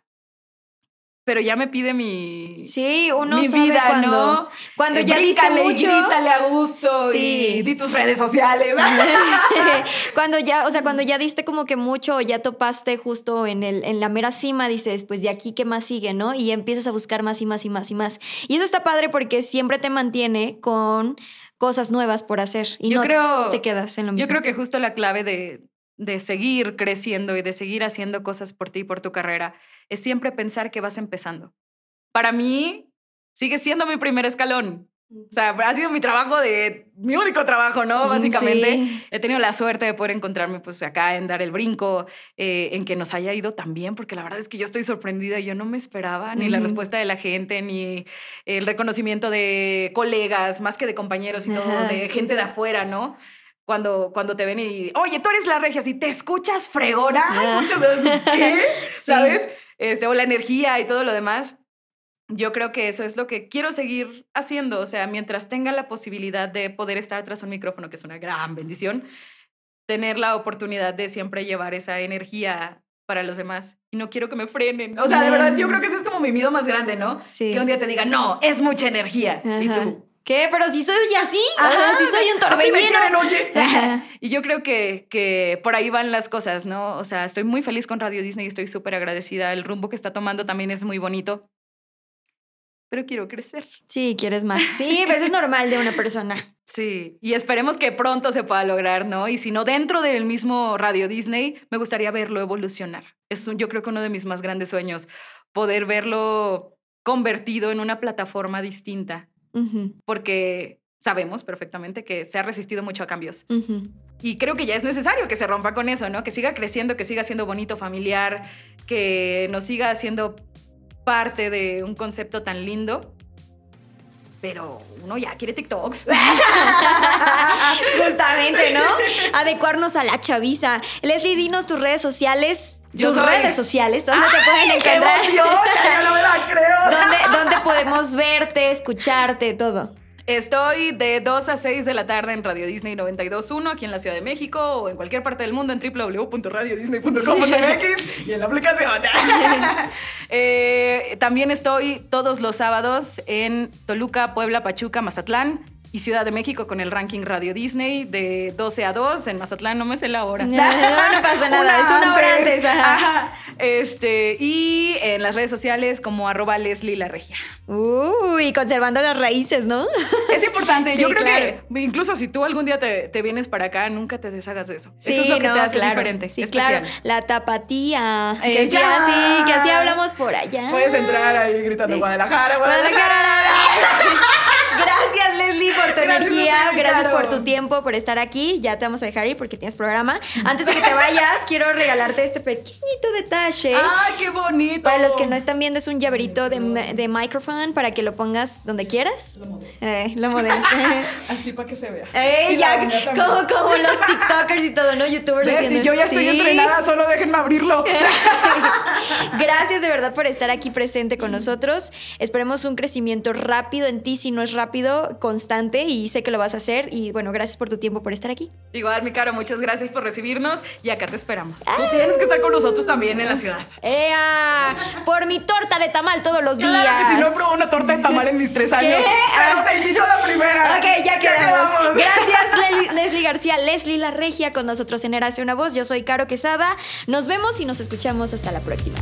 Pero ya me pide mi, Sí, uno mi sabe vida, cuando, ¿no? cuando Eh, ya diste y mucho. grítale a gusto Sí. y di tus redes sociales. cuando ya, o sea, cuando ya diste como que mucho ya topaste justo en, el, en la mera cima, dices, pues de aquí qué más sigue, ¿no? Y empiezas a buscar más y más y más y más. Y eso está padre porque siempre te mantiene con cosas nuevas por hacer y Yo no creo- te quedas en lo mismo. Yo creo que justo la clave de, de seguir creciendo y de seguir haciendo cosas por ti y por tu carrera es siempre pensar que vas empezando. Para mí, sigue siendo mi primer escalón. O sea, ha sido mi trabajo de, mi único trabajo, ¿no? Mm, Básicamente. sí. He tenido la suerte de poder encontrarme pues acá en dar el brinco, eh, en que nos haya ido tan bien, porque la verdad es que yo estoy sorprendida, yo no me esperaba ni la respuesta de la gente, ni el reconocimiento de colegas, más que de compañeros y todo, de gente de afuera, ¿no? Cuando, cuando te ven y, oye, tú eres la regia, si te escuchas fregona, Ah. muchas veces, ¿qué? Sí. ¿Sabes? Este, o la energía y todo lo demás. Yo creo que eso es lo que quiero seguir haciendo. O sea, mientras tenga la posibilidad de poder estar tras un micrófono, que es una gran bendición, tener la oportunidad de siempre llevar esa energía para los demás. Y no quiero que me frenen. O sea, de verdad, yo creo que ese es como mi miedo más grande, ¿no? Sí. Que un día te diga, no, es mucha energía. Y Ajá. tú, ¿Qué? Pero si soy así, Ajá, si soy un así me torbellino. quieren, oye. Ajá. Y yo creo que, que por ahí van las cosas, ¿no? O sea, estoy muy feliz con Radio Disney, estoy súper agradecida. El rumbo que está tomando también es muy bonito. Pero quiero crecer. Sí, quieres más. Sí, pues es normal de una persona. Sí, y esperemos que pronto se pueda lograr, ¿no? Y si no, dentro del mismo Radio Disney, me gustaría verlo evolucionar. Es un- yo creo que uno de mis más grandes sueños, poder verlo convertido en una plataforma distinta, Porque sabemos perfectamente que se ha resistido mucho a cambios. Y creo que ya es necesario que se rompa con eso, ¿no? Que siga creciendo, que siga siendo bonito, familiar, que nos siga haciendo parte de un concepto tan lindo. Pero uno ya quiere TikToks. Justamente, ¿no? Adecuarnos a la chaviza. Leslie, dinos tus redes sociales. Yo tus soy- redes sociales, ¿dónde te pueden ¡Qué encontrar? emoción! Ya no me la creo. ¿Dónde, ¿Dónde podemos verte, escucharte, todo? Estoy de 2 a 6 de la tarde en Radio Disney 92.1 aquí en la Ciudad de México o en cualquier parte del mundo en www.radiodisney.com.mx y en la aplicación. Eh, también estoy todos los sábados en Toluca, Puebla, Pachuca, Mazatlán y Ciudad de México con el ranking Radio Disney de 12 a 2. En Mazatlán no me sé la hora. No, no pasa nada, es una hora antes, ajá. Ajá. Este, y en las redes sociales como arroba Leslie La Regia. Uy, conservando las raíces, ¿no? Es importante. Sí, Yo creo claro. que incluso si tú algún día te, te vienes para acá, nunca te deshagas de eso. eso es lo que no, te hace claro. diferente. Sí, especial. claro. La tapatía. Que Ella. sí, así, que así hablamos por allá. Puedes entrar ahí gritando Sí. Guadalajara, Guadalajara. Guadalajara. Gracias, Leslie, por tu Gracias energía. Gracias por tu tiempo, por estar aquí. Ya te vamos a dejar ir porque tienes programa. Antes de que te vayas, quiero regalarte este pequeñito detalle. ¡Ay, qué bonito! Para los que no están viendo, es un llaverito de, de microphone para que lo pongas donde quieras. Eh, lo modelas. Así para que se vea. Eh, ya, como, como los TikTokers y todo, ¿no? YouTubers ¿Ves? haciendo- Si yo ya estoy Sí. entrenada, solo déjenme abrirlo. Gracias de verdad por estar aquí presente con nosotros. Esperemos un crecimiento rápido en ti, si no es rápido, constante y sé que lo vas a hacer. Y bueno, gracias por tu tiempo, por estar aquí. Igual, mi caro, muchas gracias por recibirnos y acá te esperamos. Tú tienes que estar con nosotros también en la ciudad. ¡Ea! Por mi torta de tamal todos los días. Claro que si no he probado una torta de tamal en mis tres años. ¿Qué? Pero te invito a la primera. Ok, ya quedamos. Gracias, Leli- Leslie García, Leslie La Regia con nosotros en Erace una Voz. Yo soy Caro Quesada. Nos vemos y nos escuchamos hasta la próxima.